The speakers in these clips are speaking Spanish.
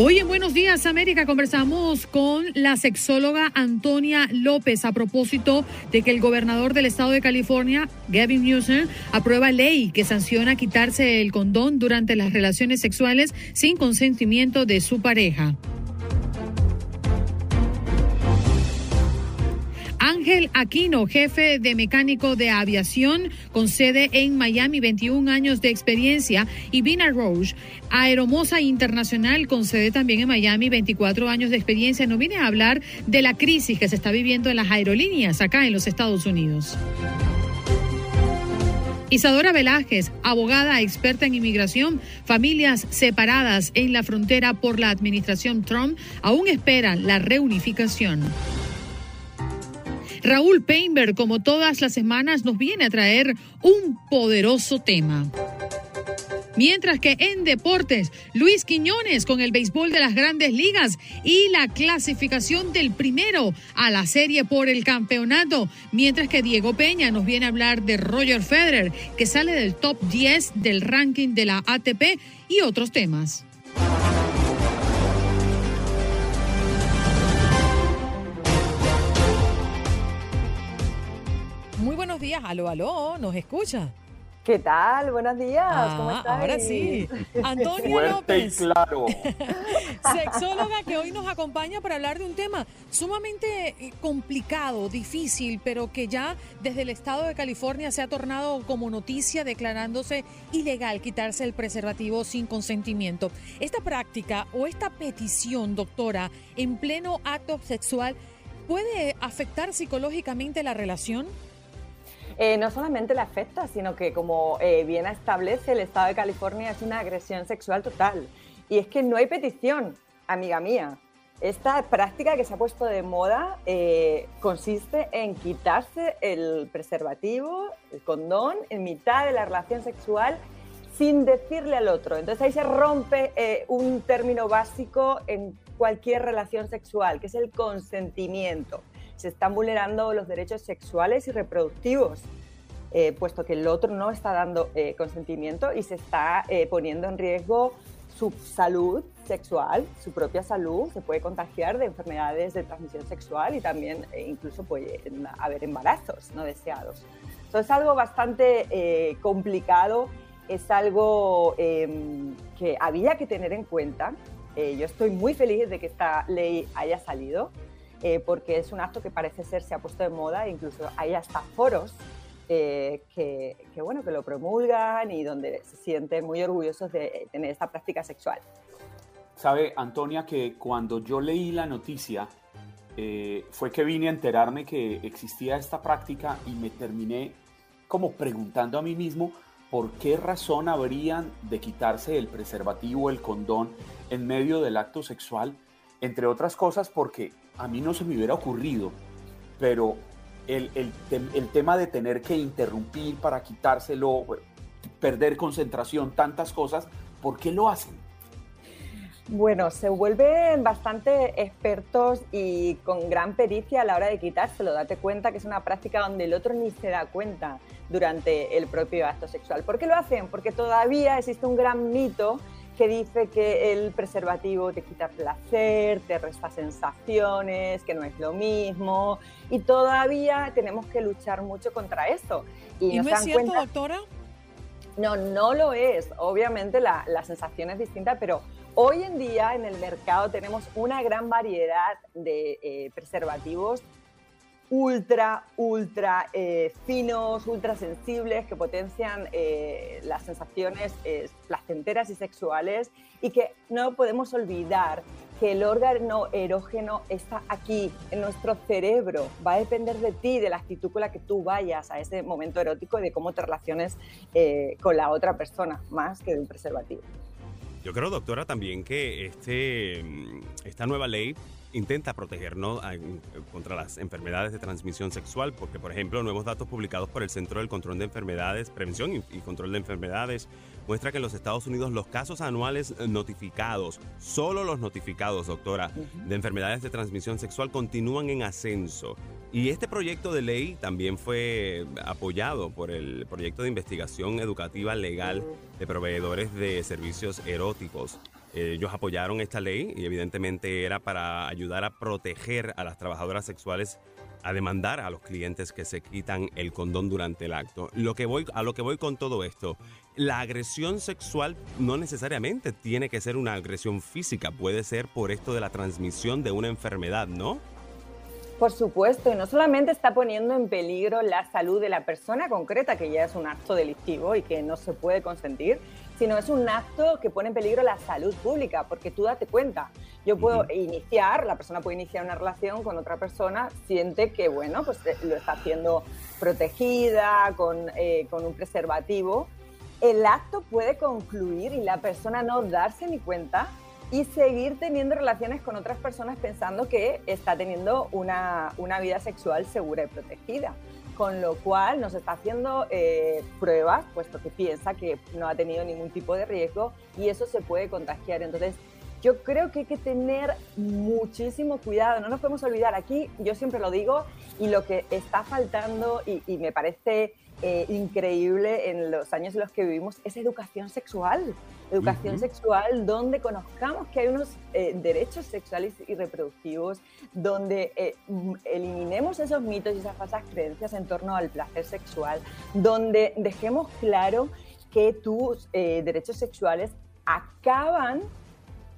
Hoy en Buenos Días América conversamos con la sexóloga Antonia López a propósito de que el gobernador del estado de California, Gavin Newsom, aprueba ley que sanciona quitarse el condón durante las relaciones sexuales sin consentimiento de su pareja. Ángel Aquino, jefe de mecánico de aviación con sede en Miami, 21 años de experiencia, y Vina Roche, aeromoza internacional con sede también en Miami, 24 años de experiencia. No vine a hablar de la crisis que se está viviendo en las aerolíneas acá en los Estados Unidos. Isadora Velázquez, abogada experta en inmigración, familias separadas en la frontera por la administración Trump, aún esperan la reunificación. Raúl Painberg, como todas las semanas, nos viene a traer un poderoso tema. Mientras que en deportes, Luis Quiñones con el béisbol de las grandes ligas y la clasificación del primero a la serie por el campeonato. Mientras que Diego Peña nos viene a hablar de Roger Federer, que sale del top 10 del ranking de la ATP y otros temas. Buenos días, aló, aló, ¿nos escucha? ¿Qué tal? Buenos días. ¿Cómo Ah, estás? ahora sí. Antonia Fuerte y López, claro. sexóloga que hoy nos acompaña para hablar de un tema sumamente eh, complicado, difícil, pero que ya desde el estado de California se ha tornado como noticia declarándose ilegal quitarse el preservativo sin consentimiento. Esta práctica o esta petición, doctora, en pleno acto sexual, ¿puede afectar psicológicamente la relación? Eh, no solamente le afecta, sino que como eh, bien establece el Estado de California es una agresión sexual total. Y es que no hay petición, amiga mía. Esta práctica que se ha puesto de moda eh, consiste en quitarse el preservativo, el condón, en mitad de la relación sexual sin decirle al otro. Entonces ahí se rompe eh, un término básico en cualquier relación sexual, que es el consentimiento. Se están vulnerando los derechos sexuales y reproductivos, eh, puesto que el otro no está dando eh, consentimiento y se está eh, poniendo en riesgo su salud sexual, su propia salud, se puede contagiar de enfermedades de transmisión sexual y también eh, incluso puede haber embarazos no deseados. Entonces es algo bastante eh, complicado, es algo eh, que había que tener en cuenta. Eh, yo estoy muy feliz de que esta ley haya salido, eh, porque es un acto que parece ser se ha puesto de moda, incluso hay hasta foros eh, que, que, bueno, que lo promulgan y donde se sienten muy orgullosos de tener esta práctica sexual. Sabe, Antonia, que cuando yo leí la noticia, eh, fue que vine a enterarme que existía esta práctica y me terminé como preguntando a mí mismo por qué razón habrían de quitarse el preservativo, el condón en medio del acto sexual, entre otras cosas porque a mí no se me hubiera ocurrido, pero el, el, tema de tener que interrumpir para quitárselo, perder concentración, tantas cosas, ¿por qué lo hacen? Bueno, se vuelven bastante expertos y con gran pericia a la hora de quitárselo. Date cuenta que es una práctica donde el otro ni se da cuenta durante el propio acto sexual. ¿Por qué lo hacen? Porque todavía existe un gran mito que dice que el preservativo te quita placer, te resta sensaciones, que no es lo mismo. Y todavía tenemos que luchar mucho contra eso. ¿Y, ¿Y no es cierto, cuenta... doctora? No, no lo es. Obviamente la, la sensación es distinta, pero Hoy en día en el mercado tenemos una gran variedad de eh, preservativos ultra, ultra eh, finos, ultra sensibles, que potencian eh, las sensaciones eh, placenteras y sexuales y que no podemos olvidar que el órgano erógeno está aquí, en nuestro cerebro. Va a depender de ti, de la actitud con la que tú vayas a ese momento erótico y de cómo te relaciones con la otra persona, más que del preservativo. Yo creo, doctora, también que este, esta nueva ley intenta protegernos contra las enfermedades de transmisión sexual, porque por ejemplo nuevos datos publicados por el Centro del Control de Enfermedades, Prevención y, Control de Enfermedades muestra que en los Estados Unidos los casos anuales notificados, solo los notificados, doctora, de enfermedades de transmisión sexual continúan en ascenso. Y este proyecto de ley también fue apoyado por el proyecto de investigación educativa legal de proveedores de servicios eróticos. Ellos apoyaron esta ley y evidentemente era para ayudar a proteger a las trabajadoras sexuales a demandar a los clientes que se quitan el condón durante el acto. Lo que voy, a lo que voy con todo esto, la agresión sexual no necesariamente tiene que ser una agresión física, puede ser por esto de la transmisión de una enfermedad, ¿no? Por supuesto, y no solamente está poniendo en peligro la salud de la persona concreta, que ya es un acto delictivo y que no se puede consentir, sino es un acto que pone en peligro la salud pública, porque tú date cuenta, yo puedo iniciar, la persona puede iniciar una relación con otra persona, siente que, bueno, pues eh, lo está haciendo protegida, con, eh, con un preservativo. El acto puede concluir y la persona no darse ni cuenta y seguir teniendo relaciones con otras personas pensando que está teniendo una, una vida sexual segura y protegida con lo cual nos está haciendo eh, pruebas, puesto que piensa que no ha tenido ningún tipo de riesgo y eso se puede contagiar. Entonces, yo creo que hay que tener muchísimo cuidado, no nos podemos olvidar, aquí yo siempre lo digo y lo que está faltando y, me parece eh, increíble en los años en los que vivimos es educación sexual. Educación sexual, donde conozcamos que hay unos eh, derechos sexuales y reproductivos, donde eh, eliminemos esos mitos y esas falsas creencias en torno al placer sexual, donde dejemos claro que tus derechos sexuales acaban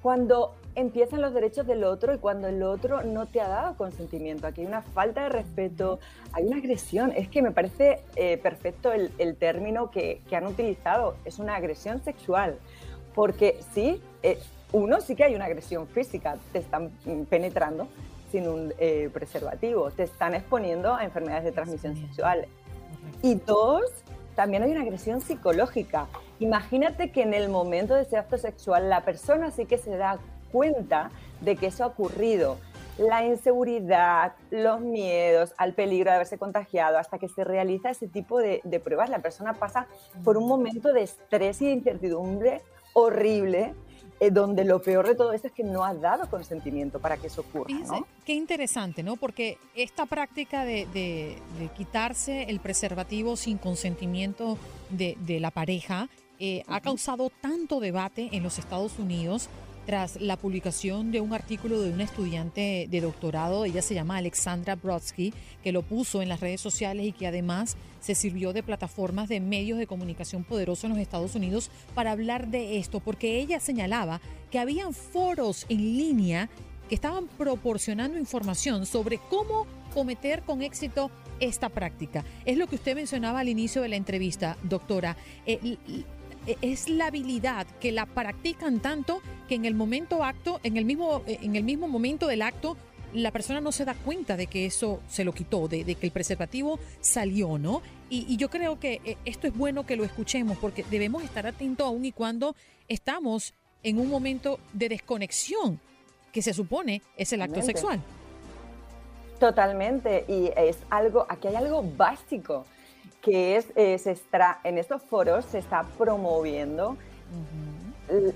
cuando empiezan los derechos del otro y cuando el otro no te ha dado consentimiento. Aquí hay una falta de respeto, hay una agresión. Es que me parece perfecto el, término que, que, han utilizado. Es una agresión sexual. Porque sí, eh, uno sí que hay una agresión física, te están penetrando sin un eh, preservativo, te están exponiendo a enfermedades de transmisión sexual. Y dos, también hay una agresión psicológica. Imagínate que en el momento de ese acto sexual la persona sí que se da cuenta de que eso ha ocurrido. La inseguridad, los miedos, al peligro de haberse contagiado, hasta que se realiza ese tipo de, de pruebas, la persona pasa por un momento de estrés y de incertidumbre horrible, eh, donde lo peor de todo esto es que no ha dado consentimiento para que eso ocurra. Qué interesante, ¿no? Porque esta práctica de, quitarse el preservativo sin consentimiento de, la pareja eh, ha causado tanto debate en los Estados Unidos tras la publicación de un artículo de una estudiante de doctorado, ella se llama Alexandra Brodsky, que lo puso en las redes sociales y que además se sirvió de plataformas de medios de comunicación poderosos en los Estados Unidos para hablar de esto, porque ella señalaba que habían foros en línea que estaban proporcionando información sobre cómo cometer con éxito esta práctica. Es lo que usted mencionaba al inicio de la entrevista, doctora. Eh, es la habilidad que la practican tanto que en el momento acto, en el mismo, eh, en el mismo momento del acto, la persona no se da cuenta de que eso se lo quitó, de, que el preservativo salió, ¿no? Y, yo creo que eh, esto es bueno que lo escuchemos porque debemos estar atentos aún y cuando estamos en un momento de desconexión que se supone es el acto sexual. Totalmente, y es algo, aquí hay algo básico que es, eh, se está, en estos foros se está promoviendo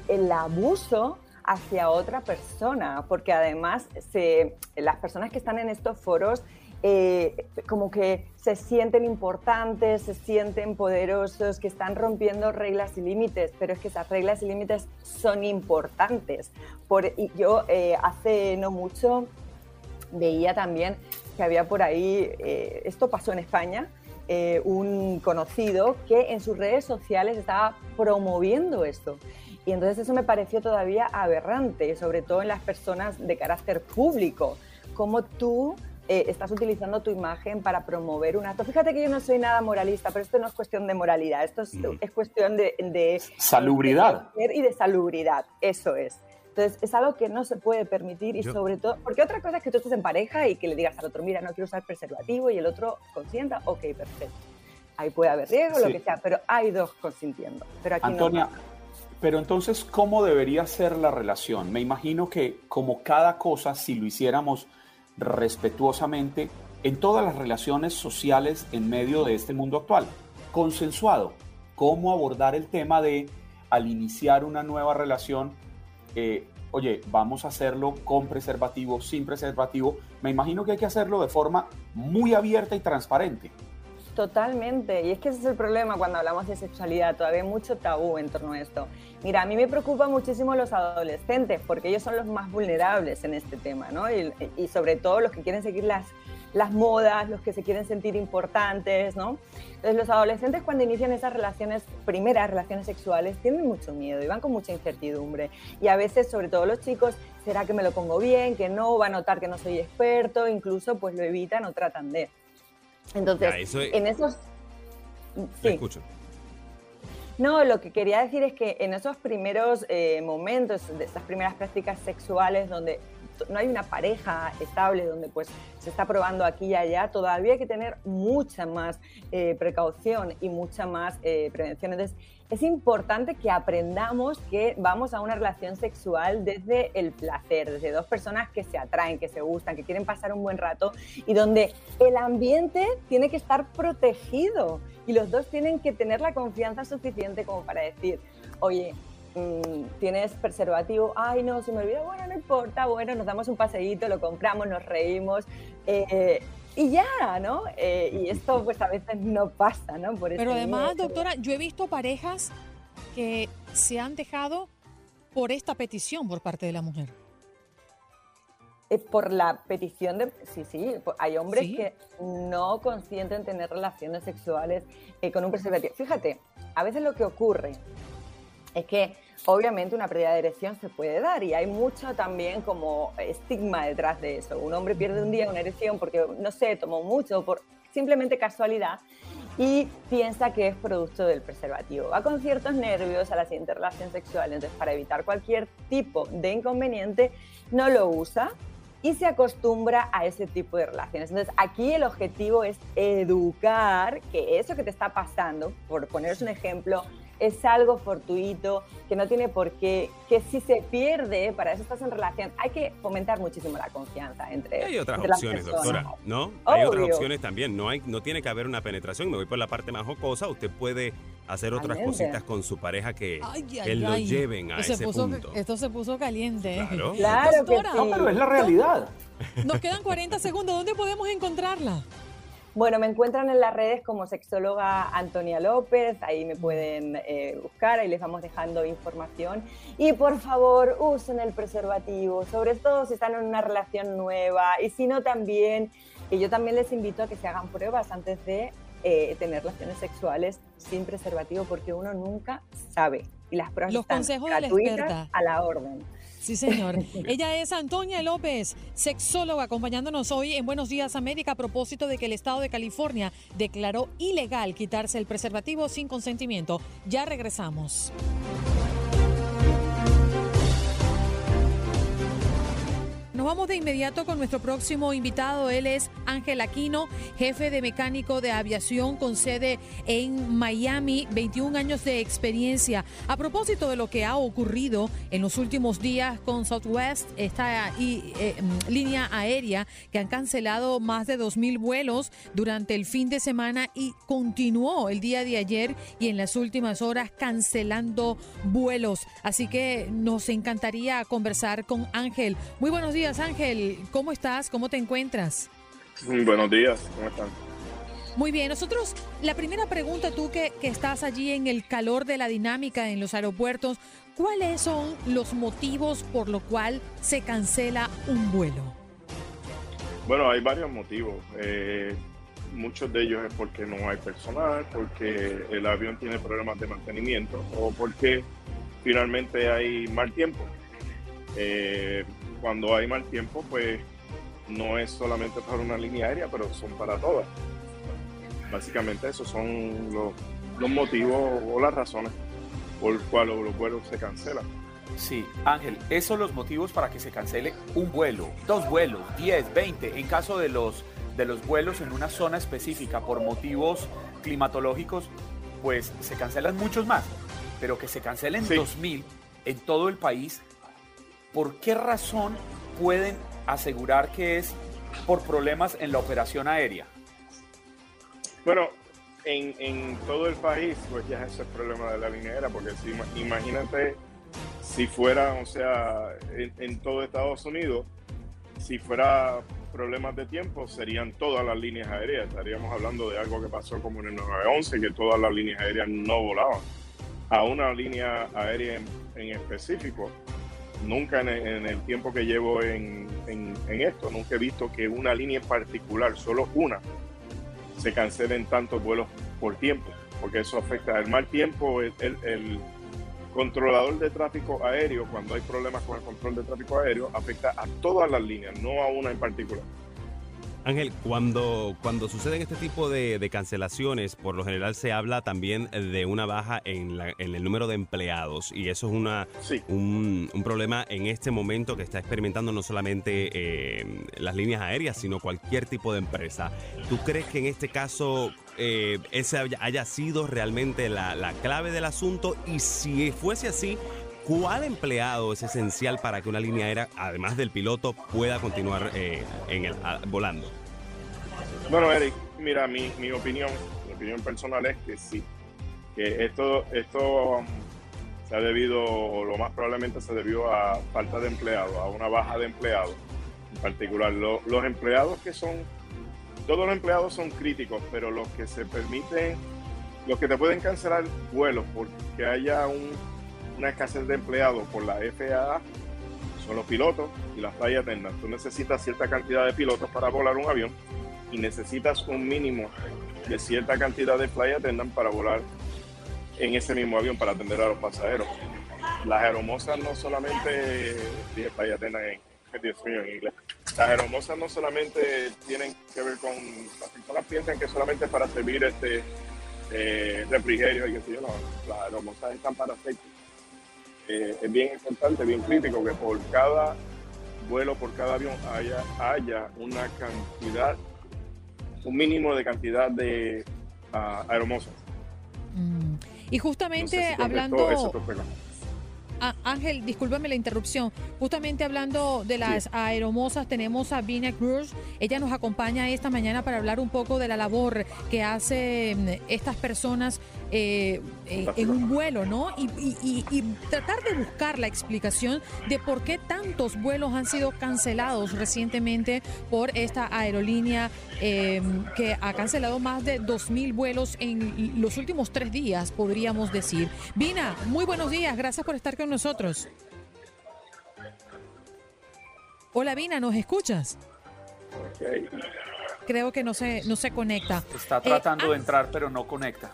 el, abuso hacia otra persona, porque además se, las personas que están en estos foros eh, como que se sienten importantes, se sienten poderosos, que están rompiendo reglas y límites, pero es que esas reglas y límites son importantes. Por, y yo eh, hace no mucho veía también que había por ahí, esto pasó en España, eh, un conocido que en sus redes sociales estaba promoviendo esto. Y entonces eso me pareció todavía aberrante, sobre todo en las personas de carácter público. Como tú eh, estás utilizando tu imagen para promover un acto. Fíjate que yo no soy nada moralista, pero esto no es cuestión de moralidad, esto es, es cuestión de, de salubridad. y de salubridad, eso es. Entonces, es algo que no se puede permitir y sobre todo, porque otra cosa es que tú estés en pareja y que le digas al otro, mira, no quiero usar preservativo y el otro consienta, ok, perfecto. Ahí puede haber riesgo, lo que sea, pero hay dos consintiendo. Pero aquí Antonia, pero entonces, ¿cómo debería ser la relación? Me imagino que como cada cosa, si lo hiciéramos respetuosamente, en todas las relaciones sociales en medio de este mundo actual, consensuado, cómo abordar el tema de al iniciar una nueva relación, eh, oye, vamos a hacerlo con preservativo, sin preservativo. Me imagino que hay que hacerlo de forma muy abierta y transparente. Totalmente, y es que ese es el problema cuando hablamos de sexualidad, todavía hay mucho tabú en torno a esto. Mira, a mí me preocupa muchísimo los adolescentes, porque ellos son los más vulnerables en este tema, ¿no? Y, y sobre todo los que quieren seguir las, las modas, los que se quieren sentir importantes, ¿no? Entonces los adolescentes cuando inician esas relaciones, primeras relaciones sexuales, tienen mucho miedo y van con mucha incertidumbre. Y a veces, sobre todo los chicos, ¿será que me lo pongo bien? ¿Que no? ¿Va a notar que no soy experto? Incluso pues lo evitan o tratan de... Entonces, en esos... Sí. escucho. No, lo que quería decir es que en esos primeros eh, momentos, de esas primeras prácticas sexuales donde no hay una pareja estable donde pues se está probando aquí y allá, todavía hay que tener mucha más eh, precaución y mucha más eh, prevención. Entonces, es importante que aprendamos que vamos a una relación sexual desde el placer, desde dos personas que se atraen, que se gustan, que quieren pasar un buen rato y donde el ambiente tiene que estar protegido y los dos tienen que tener la confianza suficiente como para decir, oye, Tienes preservativo, ay no, se me olvidó, bueno, no importa, bueno, nos damos un paseíto, lo compramos, nos reímos. Eh, y ya, ¿no? Eh, y esto pues a veces no pasa, ¿no? Por Pero además, doctora, yo he visto parejas que se han dejado por esta petición por parte de la mujer. Eh, por la petición de... Sí, sí, hay hombres que no consienten tener relaciones sexuales con un preservativo. Fíjate, a veces lo que ocurre es que obviamente una pérdida de erección se puede dar y hay mucho también como estigma detrás de eso. Un hombre pierde un día una erección porque, no sé, tomó mucho, por simplemente casualidad y piensa que es producto del preservativo. Va con ciertos nervios a la siguiente relación sexual, entonces para evitar cualquier tipo de inconveniente no lo usa y se acostumbra a ese tipo de relaciones. Entonces aquí el objetivo es educar que eso que te está pasando, por poneros un ejemplo, es algo fortuito, que no tiene por qué, que si se pierde, para eso estás en relación, hay que fomentar muchísimo la confianza entre Hay otras opciones, doctora, ¿no? Hay otras opciones también, no, hay, no tiene que haber una penetración, me voy por la parte más jocosa, usted puede hacer otras cositas con su pareja que, lo lleven a ese punto. Esto se puso caliente. ¿eh? Claro, claro que sí. pero es la realidad. Nos quedan 40 segundos, ¿dónde podemos encontrarla? Bueno, me encuentran en las redes como sexóloga Antonia López, ahí me pueden eh, buscar, ahí les vamos dejando información. Y por favor, usen el preservativo, sobre todo si están en una relación nueva y si no también, y yo también les invito a que se hagan pruebas antes de eh, tener relaciones sexuales sin preservativo porque uno nunca sabe. Y las pruebas Los están consejos gratuitas a la orden. Sí, señor. Ella es Antonia López, sexóloga, acompañándonos hoy en Buenos Días América a propósito de que el Estado de California declaró ilegal quitarse el preservativo sin consentimiento. Ya regresamos. Vamos de inmediato con nuestro próximo invitado. Él es Ángel Aquino, jefe de mecánico de aviación con sede en Miami, 21 años de experiencia. A propósito de lo que ha ocurrido en los últimos días con Southwest, esta eh, línea aérea que han cancelado más de 2.000 vuelos durante el fin de semana y continuó el día de ayer y en las últimas horas cancelando vuelos. Así que nos encantaría conversar con Ángel. Muy buenos días. Ángel. ¿Cómo estás? ¿Cómo te encuentras? Buenos días, ¿cómo están? Muy bien, nosotros, la primera pregunta, tú que, que, estás allí en el calor de la dinámica en los aeropuertos, ¿cuáles son los motivos por lo cual se cancela un vuelo? Bueno, hay varios motivos. Eh, muchos de ellos es porque no hay personal, porque el avión tiene problemas de mantenimiento o porque finalmente hay mal tiempo. Eh, cuando hay mal tiempo, pues no es solamente para una línea aérea, pero son para todas. Básicamente esos son los, los motivos o las razones por las cuales los vuelos se cancelan. Sí, Ángel, esos son los motivos para que se cancele un vuelo, dos vuelos, 10, 20, en caso de los, de los vuelos en una zona específica por motivos climatológicos, pues se cancelan muchos más, pero que se cancelen 2000 en todo el país, ¿por qué razón pueden asegurar que es por problemas en la operación aérea? Bueno, en, todo el país, pues ya es el problema de la línea aérea, porque si, imagínate si fuera, o sea, en, todo Estados Unidos, si fuera problemas de tiempo, serían todas las líneas aéreas. Estaríamos hablando de algo que pasó como en el 911, que todas las líneas aéreas no volaban. A una línea aérea en, específico, nunca en el, tiempo que llevo en, esto, nunca he visto que una línea en particular, solo una, se cancelen tantos vuelos por tiempo, porque eso afecta el mal tiempo, el, el controlador de tráfico aéreo, cuando hay problemas con el control de tráfico aéreo, afecta a todas las líneas, no a una en particular. Ángel, cuando, cuando suceden este tipo de, cancelaciones, por lo general se habla también de una baja en, el número de empleados y eso es una, un, problema en este momento que está experimentando no solamente eh, las líneas aéreas, sino cualquier tipo de empresa. ¿Tú crees que en este caso eh, ese haya, sido realmente la, la clave del asunto? Y si fuese así, ¿Cuál empleado es esencial para que una línea aérea, además del piloto, pueda continuar eh, volando? Bueno, Eric, mira, mi, mi, opinión, mi opinión personal es que sí, que esto, esto um, se ha debido, lo más probablemente se debió a falta de empleados, a una baja de empleados. En particular, los empleados que son, todos los empleados son críticos, pero los que se permiten, los que te pueden cancelar vuelos porque haya un una escasez de empleados por la FAA son los pilotos y las flight attendants. Tú necesitas cierta cantidad de pilotos para volar un avión y necesitas un mínimo de cierta cantidad de flight attendants para volar en ese mismo avión para atender a los pasajeros. Las aeromosas no solamente, dije flight attendant en, en inglés. Las aeromosas no solamente tienen que ver con, las personas piensan que solamente para servir este eh, refrigerio y que sé yo, las aeromosas están para aceite eh, es bien importante, bien crítico que por cada vuelo, por cada avión haya, haya una cantidad, un mínimo de cantidad de uh, aeromosas. Mm. Y justamente hablando... Ángel, discúlpame la interrupción. Justamente hablando de las aeromosas, tenemos a Vina Cruz. Ella nos acompaña esta mañana para hablar un poco de la labor que hacen estas personas eh, eh, en un vuelo, ¿no? Y, tratar de buscar la explicación de por qué tantos vuelos han sido cancelados recientemente por esta aerolínea eh, que ha cancelado más de 2.000 vuelos en los últimos tres días, podríamos decir. Vina, muy buenos días. Gracias por estar con nosotros. Hola Vina, ¿nos escuchas? Creo que no se, no se conecta. Está tratando de entrar, pero no conecta.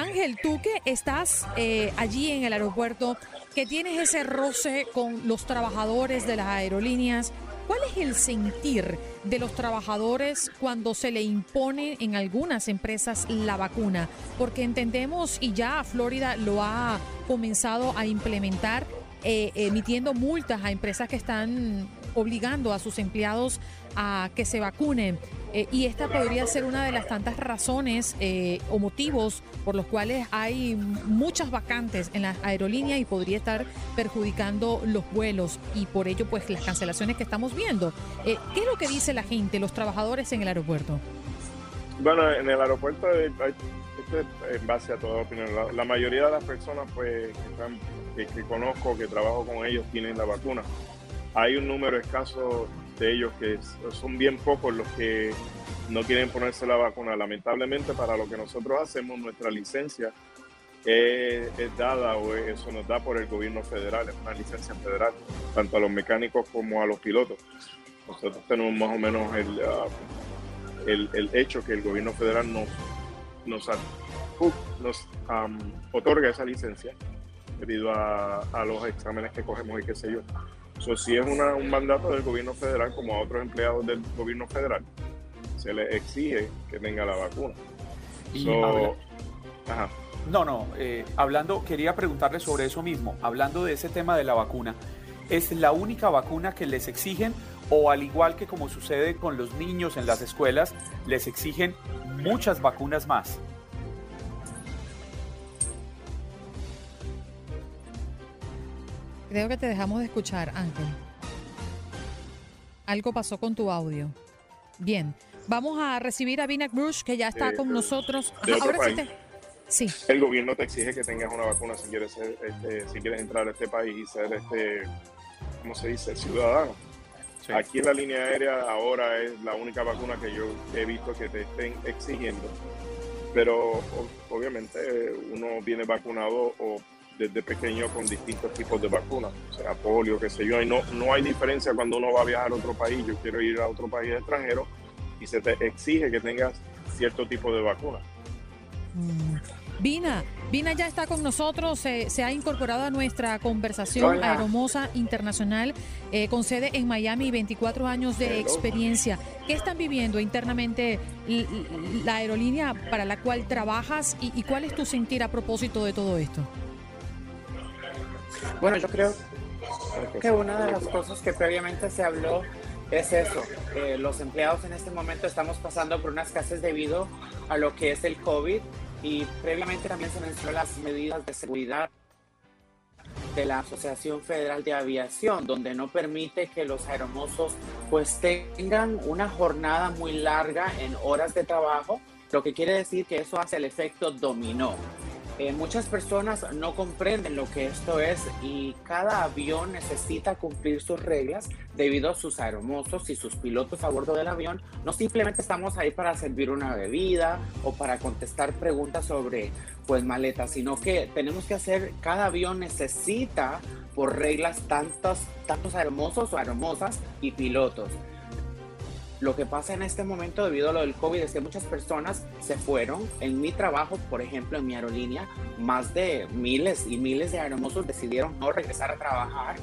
Ángel, tú que estás eh, allí en el aeropuerto, que tienes ese roce con los trabajadores de las aerolíneas, ¿cuál es el sentir de los trabajadores cuando se le impone en algunas empresas la vacuna? Porque entendemos, y ya Florida lo ha comenzado a implementar, eh, emitiendo multas a empresas que están obligando a sus empleados a que se vacunen. Eh, y esta podría ser una de las tantas razones eh, o motivos por los cuales hay muchas vacantes en la aerolínea y podría estar perjudicando los vuelos y por ello pues las cancelaciones que estamos viendo. Eh, ¿Qué es lo que dice la gente, los trabajadores en el aeropuerto? Bueno, en el aeropuerto, esto en base a toda opinión, la, mayoría de las personas pues, que, que conozco, que trabajo con ellos, tienen la vacuna. Hay un número escaso ellos que son bien pocos los que no quieren ponerse la vacuna. Lamentablemente para lo que nosotros hacemos, nuestra licencia es, dada o eso nos da por el gobierno federal, es una licencia federal, tanto a los mecánicos como a los pilotos. Nosotros tenemos más o menos el, ah, el, hecho que el gobierno federal nos, nos, nos otorga esa licencia debido a, a, los exámenes que cogemos y qué sé yo. So, si es un mandato del gobierno federal, como a otros empleados del gobierno federal, se les exige que tenga la vacuna. No, no, eh, hablando, quería preguntarle sobre eso mismo, hablando de ese tema de la vacuna, ¿es la única vacuna que les exigen o al igual que como sucede con los niños en las escuelas, les exigen muchas vacunas más? Creo que te dejamos de escuchar, Ángel. Algo pasó con tu audio. Bien, vamos a recibir a Vina Brush, que ya está con nosotros. ahora sí, El gobierno te exige que tengas una vacuna si quieres, este, si quieres entrar a este país y ser, este, ¿cómo se dice?, ciudadano. Aquí en la línea aérea ahora es la única vacuna que yo he visto que te estén exigiendo. Pero obviamente uno viene vacunado o desde pequeño con distintos tipos de vacunas, o sea, polio, qué sé yo, y no, no hay diferencia cuando uno va a viajar a otro país, yo quiero ir a otro país extranjero y se te exige que tengas cierto tipo de vacuna. Mm. Vina, Vina ya está con nosotros, se ha incorporado a nuestra conversación Aeromosa Internacional, eh, con sede en Miami, 24 años de experiencia. ¿Qué están viviendo internamente la aerolínea para la cual trabajas y cuál es tu sentir a propósito de todo esto? Bueno, yo creo que una de las cosas que previamente se habló es eso. Eh, los empleados en este momento estamos pasando por una escasez debido a lo que es el COVID y previamente también se mencionó las medidas de seguridad de la Asociación Federal de Aviación, donde no permite que los aeromosos pues tengan una jornada muy larga en horas de trabajo, lo que quiere decir que eso hace el efecto dominó. Eh, muchas personas no comprenden lo que esto es y cada avión necesita cumplir sus reglas debido a sus aeromosos y sus pilotos a bordo del avión. No simplemente estamos ahí para servir una bebida o para contestar preguntas sobre pues maletas, sino que tenemos que hacer, cada avión necesita por reglas tantos, tantos o aeromosas y pilotos. Lo que pasa en este momento debido a lo del COVID es que muchas personas se fueron. En mi trabajo, por ejemplo, en mi aerolínea, más de miles y miles de aeromosos decidieron no regresar a trabajar.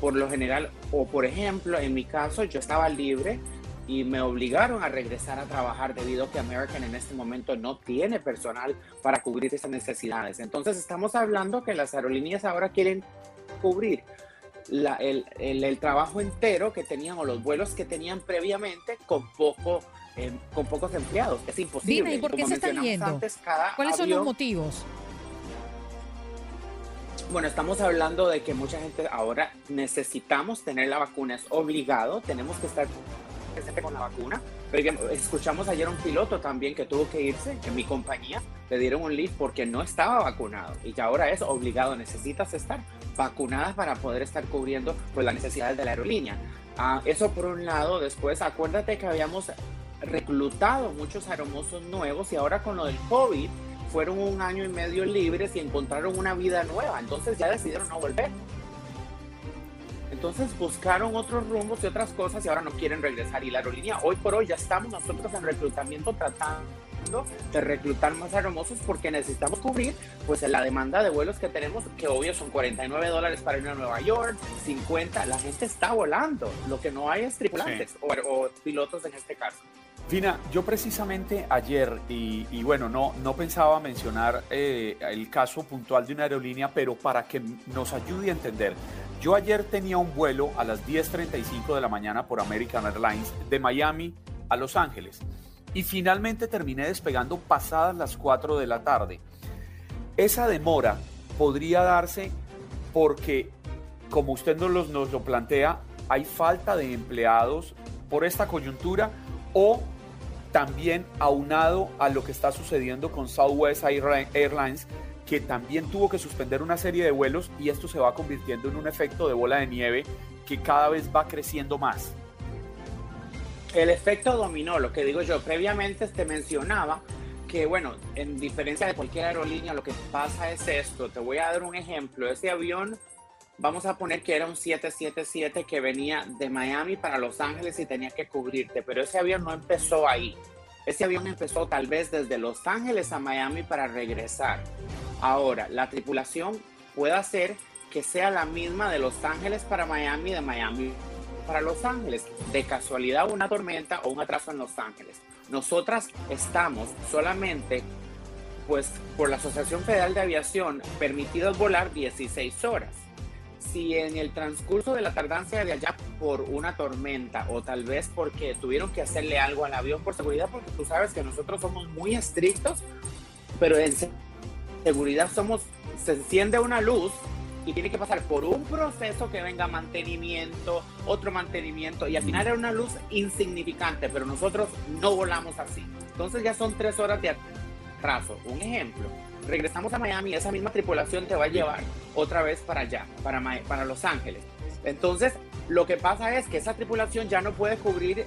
Por lo general, o por ejemplo, en mi caso, yo estaba libre y me obligaron a regresar a trabajar debido a que American en este momento no tiene personal para cubrir esas necesidades. Entonces estamos hablando que las aerolíneas ahora quieren cubrir el, el, trabajo entero que tenían o los vuelos que tenían previamente con poco eh, con pocos empleados. Es imposible. ¿y por qué se están yendo? ¿Cuáles son los motivos? Bueno, estamos hablando de que mucha gente ahora necesitamos tener la vacuna, es obligado, tenemos que estar con la vacuna. Escuchamos ayer un piloto también que tuvo que irse en mi compañía, le dieron un leave porque no estaba vacunado y que ahora es obligado, necesitas estar vacunada para poder estar cubriendo pues, las necesidades de la aerolínea. Ah, eso por un lado, después acuérdate que habíamos reclutado muchos aeromosos nuevos y ahora con lo del COVID fueron un año y medio libres y encontraron una vida nueva, entonces ya decidieron no volver. Entonces buscaron otros rumbos y otras cosas y ahora no quieren regresar. Y la aerolínea, hoy por hoy ya estamos nosotros en reclutamiento tratando de reclutar más hermosos porque necesitamos cubrir pues la demanda de vuelos que tenemos, que obvio son 49 dólares para ir a Nueva York, 50, la gente está volando, lo que no hay es tripulantes o, pilotos en este caso. Fina, yo precisamente ayer, y, bueno, no, no pensaba mencionar eh, el caso puntual de una aerolínea, pero para que nos ayude a entender, yo ayer tenía un vuelo a las 10.35 de la mañana por American Airlines de Miami a Los Ángeles y finalmente terminé despegando pasadas las 4 de la tarde. Esa demora podría darse porque, como usted nos lo, nos lo plantea, hay falta de empleados por esta coyuntura o también aunado a lo que está sucediendo con Southwest Airlines que también tuvo que suspender una serie de vuelos y esto se va convirtiendo en un efecto de bola de nieve que cada vez va creciendo más. El efecto dominó, lo que digo yo, previamente te mencionaba que, bueno, en diferencia de cualquier aerolínea, lo que pasa es esto. Te voy a dar un ejemplo. Ese avión, vamos a poner que era un 777 que venía de Miami para Los Ángeles y tenía que cubrirte, pero ese avión no empezó ahí. Ese avión empezó tal vez desde Los Ángeles a Miami para regresar. Ahora, la tripulación puede hacer que sea la misma de Los Ángeles para Miami, de Miami para Los Ángeles. De casualidad una tormenta o un atraso en Los Ángeles. Nosotras estamos solamente, pues por la Asociación Federal de Aviación, permitidos volar 16 horas. Si en el transcurso de la tardancia de allá por una tormenta o tal vez porque tuvieron que hacerle algo al avión por seguridad, porque tú sabes que nosotros somos muy estrictos, pero en seguridad somos, se enciende una luz y tiene que pasar por un proceso que venga mantenimiento, otro mantenimiento, y al final era una luz insignificante, pero nosotros no volamos así. Entonces ya son tres horas de atraso. Un ejemplo, regresamos a Miami, esa misma tripulación te va a llevar otra vez para allá, para, para Los Ángeles. Entonces, lo que pasa es que esa tripulación ya no puede cubrir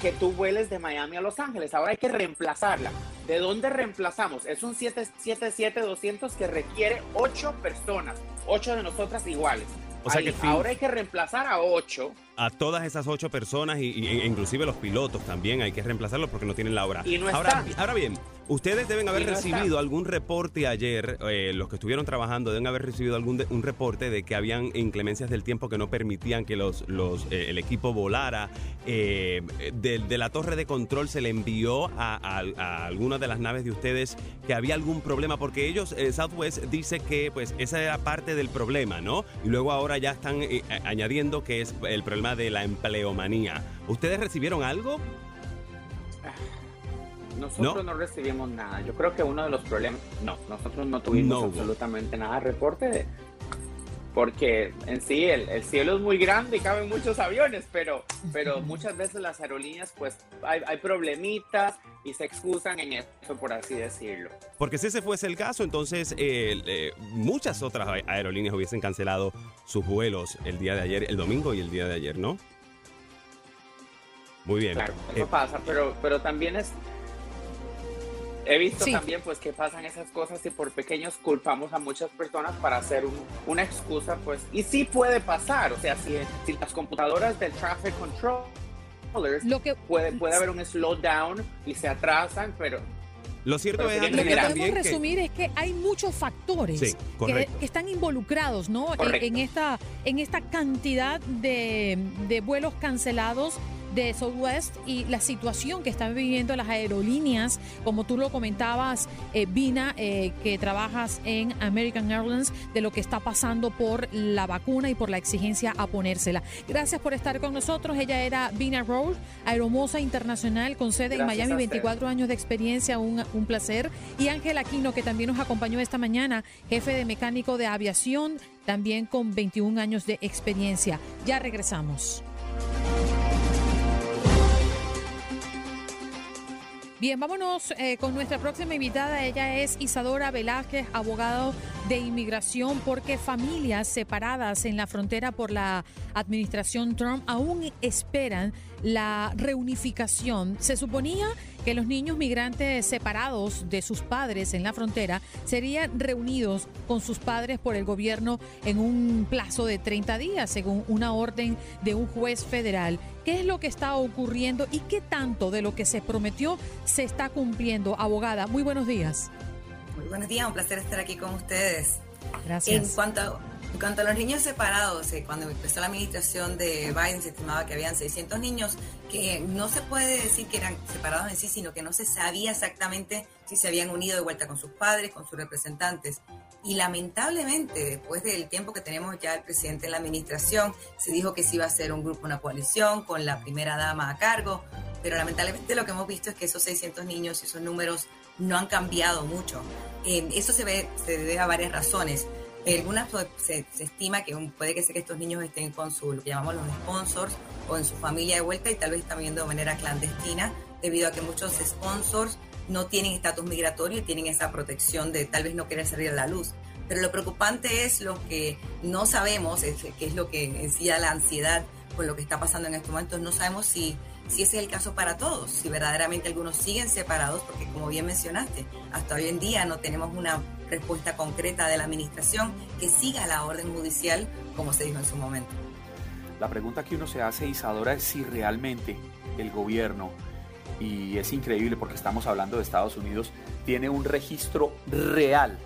que tú vueles de Miami a Los Ángeles. Ahora hay que reemplazarla. ¿De dónde reemplazamos? Es un 777-200 que requiere 8 personas ocho de nosotras iguales. O sea que ahora hay que reemplazar a ocho a todas esas ocho personas y, e inclusive los pilotos también hay que reemplazarlos porque no tienen la hora. Y no ahora, ahora bien, ustedes deben haber recibido algún reporte ayer, eh, los que estuvieron trabajando deben haber recibido algún un reporte de que habían inclemencias del tiempo que no permitían que los, los eh, el equipo volara. Eh, de, la torre de control se le envió a, a, alguna de las naves de ustedes que había algún problema porque ellos, Southwest dice que pues esa era parte del problema, ¿no? Y luego ahora ya están añadiendo que es el problema de la empleomanía. ¿Ustedes recibieron algo? Nosotros ¿No? recibimos nada. Yo creo que uno de los problemas, no, nosotros no tuvimos absolutamente nada reporte de, porque en sí el, cielo es muy grande y caben muchos aviones, pero, pero muchas veces las aerolíneas pues hay, hay, problemitas y se excusan en eso, por así decirlo. Porque si ese fuese el caso, entonces eh, muchas otras aerolíneas hubiesen cancelado sus vuelos el día de ayer, el domingo y el día de ayer, ¿no? Muy bien. Claro, eso eh, pasa, pero, pero también es He visto también pues que pasan esas cosas y por pequeños culpamos a muchas personas para hacer una excusa pues y sí puede pasar, o sea, si, si las computadoras del traffic controllers lo que puede, puede haber un slowdown y se atrasan, pero lo cierto es lo que podemos resumir es que hay muchos factores que, están involucrados ¿no? En, esta, en esta cantidad de, de vuelos cancelados de Southwest y la situación que están viviendo las aerolíneas, como tú lo comentabas, eh, Vina, eh, que trabajas en American Airlines, de lo que está pasando por la vacuna y por la exigencia a ponérsela. Gracias por estar con nosotros. Ella era Vina Rose, aeromosa internacional con sede en Miami, 24 años de experiencia, un, un placer. Y Ángel Aquino, que también nos acompañó esta mañana, jefe de mecánico de aviación, también con 21 años de experiencia. Ya regresamos. Bien, vámonos eh, con nuestra próxima invitada. Ella es Isadora Velázquez, abogado de inmigración, porque familias separadas en la frontera por la administración Trump aún esperan la reunificación. Se suponía que los niños migrantes separados de sus padres en la frontera serían reunidos con sus padres por el gobierno en un plazo de 30 días, según una orden de un juez federal. ¿Qué es lo que está ocurriendo y qué tanto de lo que se prometió se está cumpliendo? Abogada, muy buenos días. Muy buenos días, un placer estar aquí con ustedes. Gracias. En cuanto en cuanto a los niños separados, eh, cuando empezó la administración de Biden se estimaba que habían 600 niños, que no se puede decir que eran separados en sí, sino que no se sabía exactamente si se habían unido de vuelta con sus padres, con sus representantes. Y lamentablemente, después del tiempo que tenemos ya el presidente en la administración, se dijo que se iba a hacer un grupo, una coalición con la primera dama a cargo, pero lamentablemente lo que hemos visto es que esos 600 niños y esos números no han cambiado mucho. Eh, eso se, ve, se debe a varias razones. Algunas pues, se, estima que puede que sea que estos niños estén con su, lo que llamamos los sponsors o en su familia de vuelta y tal vez están viendo de manera clandestina debido a que muchos sponsors no tienen estatus migratorio y tienen esa protección de tal vez no querer salir a la luz. Pero lo preocupante es lo que no sabemos, que es lo que encía la ansiedad con lo que está pasando en estos momentos. No sabemos si, si ese es el caso para todos, si verdaderamente algunos siguen separados, porque como bien mencionaste, hasta hoy en día no tenemos una respuesta concreta de la administración que siga la orden judicial como se dijo en su momento. La pregunta que uno se hace, Isadora, es si realmente el gobierno, y es increíble porque estamos hablando de Estados Unidos, tiene un registro real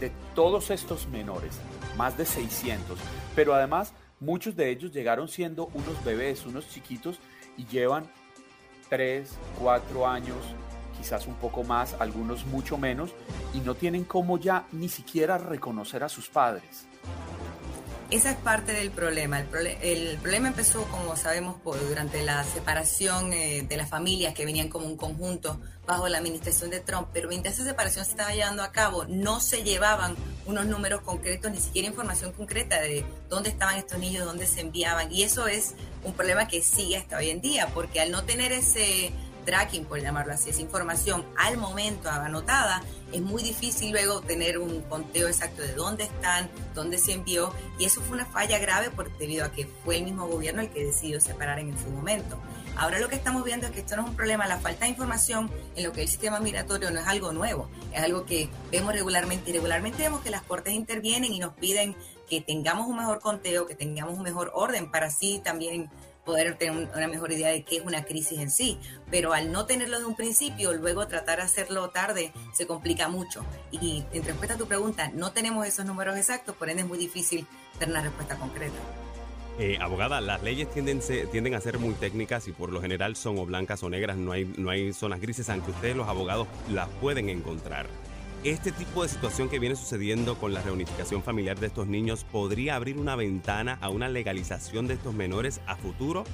de todos estos menores, más de 600, pero además muchos de ellos llegaron siendo unos bebés, unos chiquitos y llevan 3, 4 años, quizás un poco más, algunos mucho menos, y no tienen cómo ya ni siquiera reconocer a sus padres. Esa es parte del problema. El, problema empezó, como sabemos, durante la separación eh, de las familias que venían como un conjunto bajo la administración de Trump, pero mientras esa separación se estaba llevando a cabo, no se llevaban unos números concretos, ni siquiera información concreta de dónde estaban estos niños, dónde se enviaban. Y eso es un problema que sigue hasta hoy en día, porque al no tener ese tracking, por llamarlo así, esa información al momento anotada, es muy difícil luego tener un conteo exacto de dónde están, dónde se envió, y eso fue una falla grave por, debido a que fue el mismo gobierno el que decidió separar en su momento. Ahora lo que estamos viendo es que esto no es un problema, la falta de información en lo que es el sistema migratorio no es algo nuevo, es algo que vemos regularmente y regularmente vemos que las cortes intervienen y nos piden que tengamos un mejor conteo, que tengamos un mejor orden para así también poder tener una mejor idea de qué es una crisis en sí. Pero al no tenerlo de un principio, luego tratar de hacerlo tarde se complica mucho. Y en respuesta a tu pregunta, no tenemos esos números exactos, por ende es muy difícil tener una respuesta concreta. Eh, abogada, las leyes tienden, tienden a ser muy técnicas y por lo general son o blancas o negras, no hay, no hay zonas grises, aunque ustedes los abogados las pueden encontrar este tipo de situación que viene sucediendo con la reunificación familiar de estos niños podría abrir una ventana a una legalización de estos menores a futuro?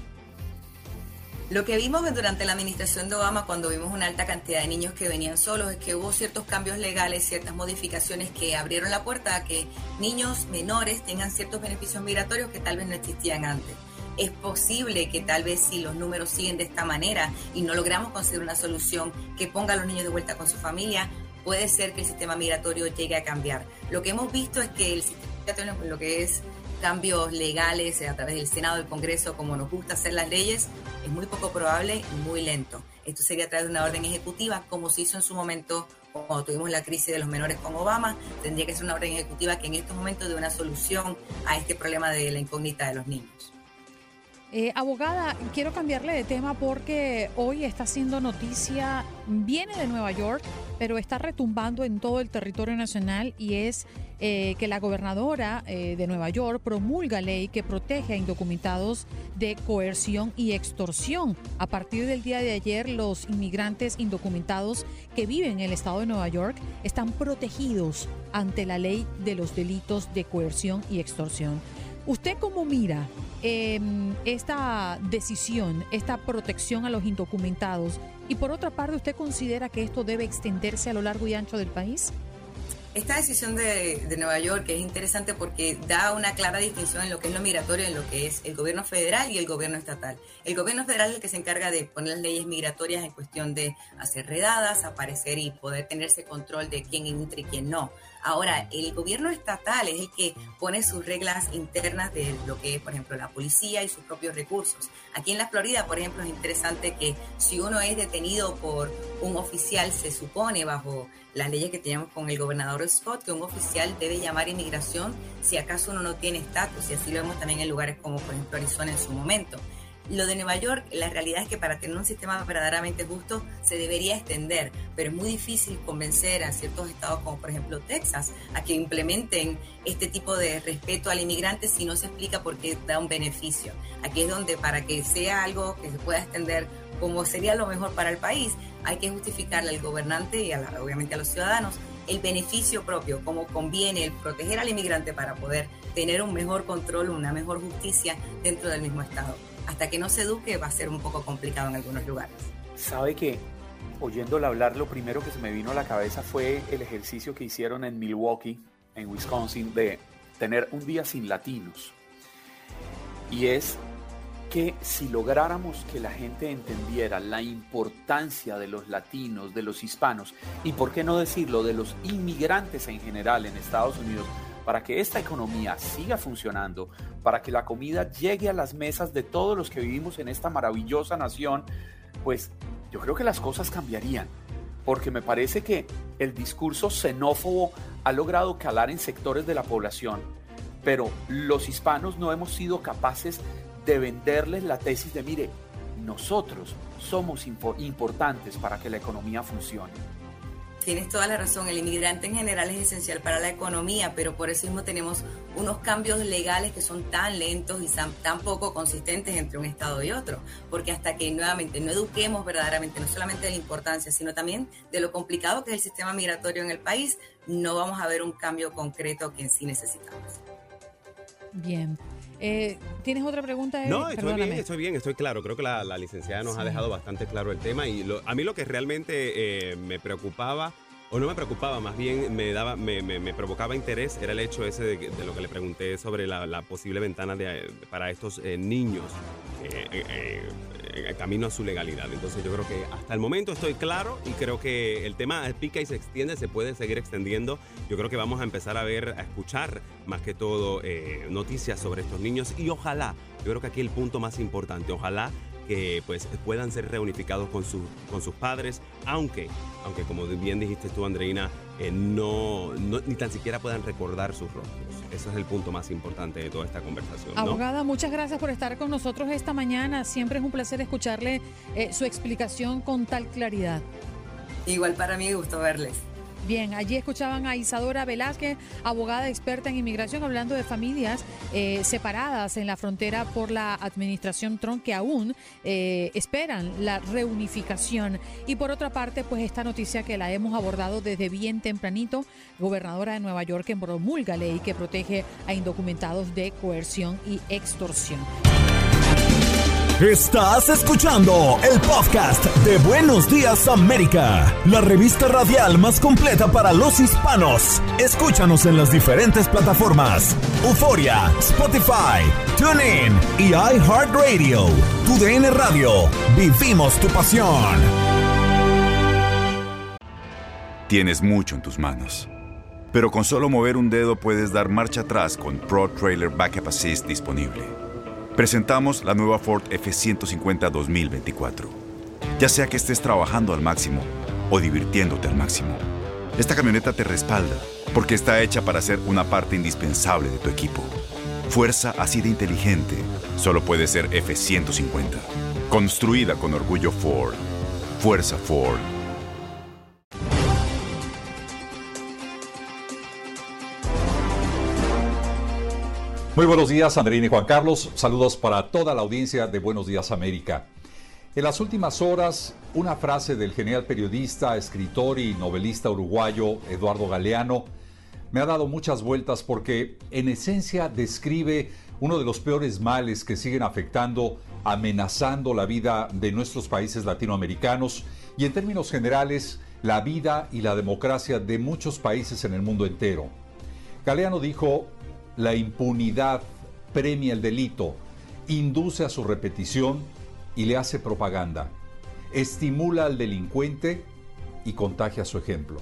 Lo que vimos durante la administración de Obama, cuando vimos una alta cantidad de niños que venían solos, es que hubo ciertos cambios legales, ciertas modificaciones que abrieron la puerta a que niños menores tengan ciertos beneficios migratorios que tal vez no existían antes. Es posible que tal vez si los números siguen de esta manera y no logramos conseguir una solución que ponga a los niños de vuelta con su familia, puede ser que el sistema migratorio llegue a cambiar. Lo que hemos visto es que el sistema migratorio, lo que es cambios legales a través del Senado, del Congreso, como nos gusta hacer las leyes, es muy poco probable y muy lento. Esto sería a través de una orden ejecutiva, como se hizo en su momento cuando tuvimos la crisis de los menores con Obama. Tendría que ser una orden ejecutiva que en estos momentos dé una solución a este problema de la incógnita de los niños. Eh, abogada, quiero cambiarle de tema porque hoy está haciendo noticia, viene de Nueva York, pero está retumbando en todo el territorio nacional y es eh, que la gobernadora eh, de Nueva York promulga ley que protege a indocumentados de coerción y extorsión. A partir del día de ayer, los inmigrantes indocumentados que viven en el estado de Nueva York están protegidos ante la ley de los delitos de coerción y extorsión. ¿Usted cómo mira em, esta decisión, esta protección a los indocumentados? Y por otra parte, ¿usted considera que esto debe extenderse a lo largo y ancho del país? Esta decisión de, Nueva York es interesante porque da una clara distinción en lo que es lo migratorio, en lo que es el gobierno federal y el gobierno estatal. El gobierno federal es el que se encarga de poner las leyes migratorias en cuestión de hacer redadas, aparecer y poder tenerse control de quién entra y quién no. Ahora, el gobierno estatal es el que pone sus reglas internas de lo que es, por ejemplo, la policía y sus propios recursos. Aquí en la Florida, por ejemplo, es interesante que si uno es detenido por un oficial, se supone bajo las leyes que tenemos con el gobernador Scott que un oficial debe llamar inmigración si acaso uno no tiene estatus, y así lo vemos también en lugares como, por ejemplo, Arizona en su momento. Lo de Nueva York, la realidad es que para tener un sistema verdaderamente justo se debería extender, pero es muy difícil convencer a ciertos estados como por ejemplo Texas a que implementen este tipo de respeto al inmigrante si no se explica por qué da un beneficio. Aquí es donde para que sea algo que se pueda extender como sería lo mejor para el país, hay que justificarle al gobernante y obviamente a los ciudadanos el beneficio propio, como conviene el proteger al inmigrante para poder tener un mejor control, una mejor justicia dentro del mismo Estado hasta que no se eduque va a ser un poco complicado en algunos lugares. ¿Sabe que oyéndola hablar lo primero que se me vino a la cabeza fue el ejercicio que hicieron en Milwaukee, en Wisconsin, de tener un día sin latinos? Y es que si lográramos que la gente entendiera la importancia de los latinos, de los hispanos, y por qué no decirlo, de los inmigrantes en general en Estados Unidos, para que esta economía siga funcionando, para que la comida llegue a las mesas de todos los que vivimos en esta maravillosa nación, pues yo creo que las cosas cambiarían. Porque me parece que el discurso xenófobo ha logrado calar en sectores de la población, pero los hispanos no hemos sido capaces de venderles la tesis de, mire, nosotros somos importantes para que la economía funcione. Tienes toda la razón, el inmigrante en general es esencial para la economía, pero por eso mismo tenemos unos cambios legales que son tan lentos y tan poco consistentes entre un Estado y otro, porque hasta que nuevamente no eduquemos verdaderamente, no solamente de la importancia, sino también de lo complicado que es el sistema migratorio en el país, no vamos a ver un cambio concreto que en sí necesitamos. Bien. Eh, ¿Tienes otra pregunta? No, estoy bien, estoy bien, estoy claro. Creo que la, licenciada nos ha dejado bastante claro el tema y a mí lo que realmente eh, me preocupaba o no me preocupaba, más bien me daba, me, me, provocaba interés, era el hecho ese de, de, lo que le pregunté sobre la, posible ventana de, para estos eh, niños en camino a su legalidad. Entonces yo creo que hasta el momento estoy claro y creo que el tema pica y se extiende, se puede seguir extendiendo. Yo creo que vamos a empezar a ver, a escuchar más que todo eh, noticias sobre estos niños y ojalá, yo creo que aquí el punto más importante, ojalá que pues puedan ser reunificados con, su, con sus padres, aunque, aunque como bien dijiste tú, Andreina, eh, no, ni tan siquiera puedan recordar sus rostros. Ese es el punto más importante de toda esta conversación. Abogada, muchas gracias por estar con nosotros esta mañana. Siempre es un placer escucharle eh, su explicación con tal claridad. Igual para mí, gusto verles. Bien, allí escuchaban a Isadora Velázquez, abogada experta en inmigración, hablando de familias eh, separadas en la frontera por la administración Trump que aún eh, esperan la reunificación. Y por otra parte, pues esta noticia que la hemos abordado desde bien tempranito, gobernadora de Nueva York en promulga ley que protege a indocumentados de coerción y extorsión. Estás escuchando el podcast de Buenos Días América, la revista radial más completa para los hispanos. Escúchanos en las diferentes plataformas: Euforia, Spotify, TuneIn y iHeartRadio. Tu DN Radio. Vivimos tu pasión. Tienes mucho en tus manos, pero con solo mover un dedo puedes dar marcha atrás con Pro Trailer Backup Assist disponible. Presentamos la nueva Ford F150 2024. Ya sea que estés trabajando al máximo o divirtiéndote al máximo, esta camioneta te respalda porque está hecha para ser una parte indispensable de tu equipo. Fuerza así de inteligente solo puede ser F150. Construida con orgullo Ford. Fuerza Ford. Muy buenos días, Andreina y Juan Carlos. Saludos para toda la audiencia de Buenos Días América. En las últimas horas, una frase del genial periodista, escritor y novelista uruguayo Eduardo Galeano me ha dado muchas vueltas porque en esencia describe uno de los peores males que siguen afectando, amenazando la vida de nuestros países latinoamericanos y en términos generales la vida y la democracia de muchos países en el mundo entero. Galeano dijo, la impunidad premia el delito, induce a su repetición y le hace propaganda, estimula al delincuente y contagia su ejemplo.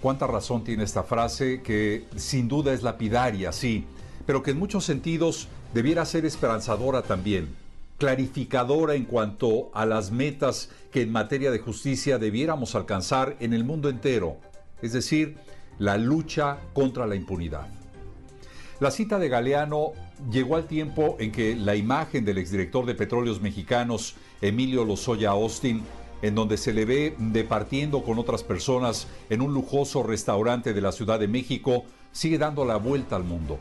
¿Cuánta razón tiene esta frase que sin duda es lapidaria, sí, pero que en muchos sentidos debiera ser esperanzadora también, clarificadora en cuanto a las metas que en materia de justicia debiéramos alcanzar en el mundo entero, es decir, la lucha contra la impunidad. La cita de Galeano llegó al tiempo en que la imagen del exdirector de Petróleos Mexicanos, Emilio Lozoya Austin, en donde se le ve departiendo con otras personas en un lujoso restaurante de la Ciudad de México, sigue dando la vuelta al mundo.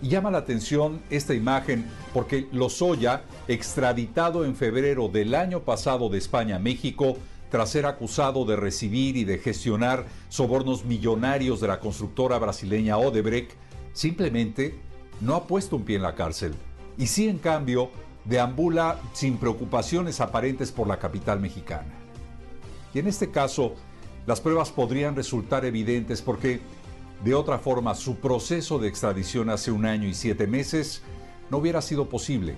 Y llama la atención esta imagen porque Lozoya, extraditado en febrero del año pasado de España a México, tras ser acusado de recibir y de gestionar sobornos millonarios de la constructora brasileña Odebrecht, simplemente no ha puesto un pie en la cárcel y sí en cambio deambula sin preocupaciones aparentes por la capital mexicana. Y en este caso, las pruebas podrían resultar evidentes porque, de otra forma, su proceso de extradición hace un año y siete meses no hubiera sido posible.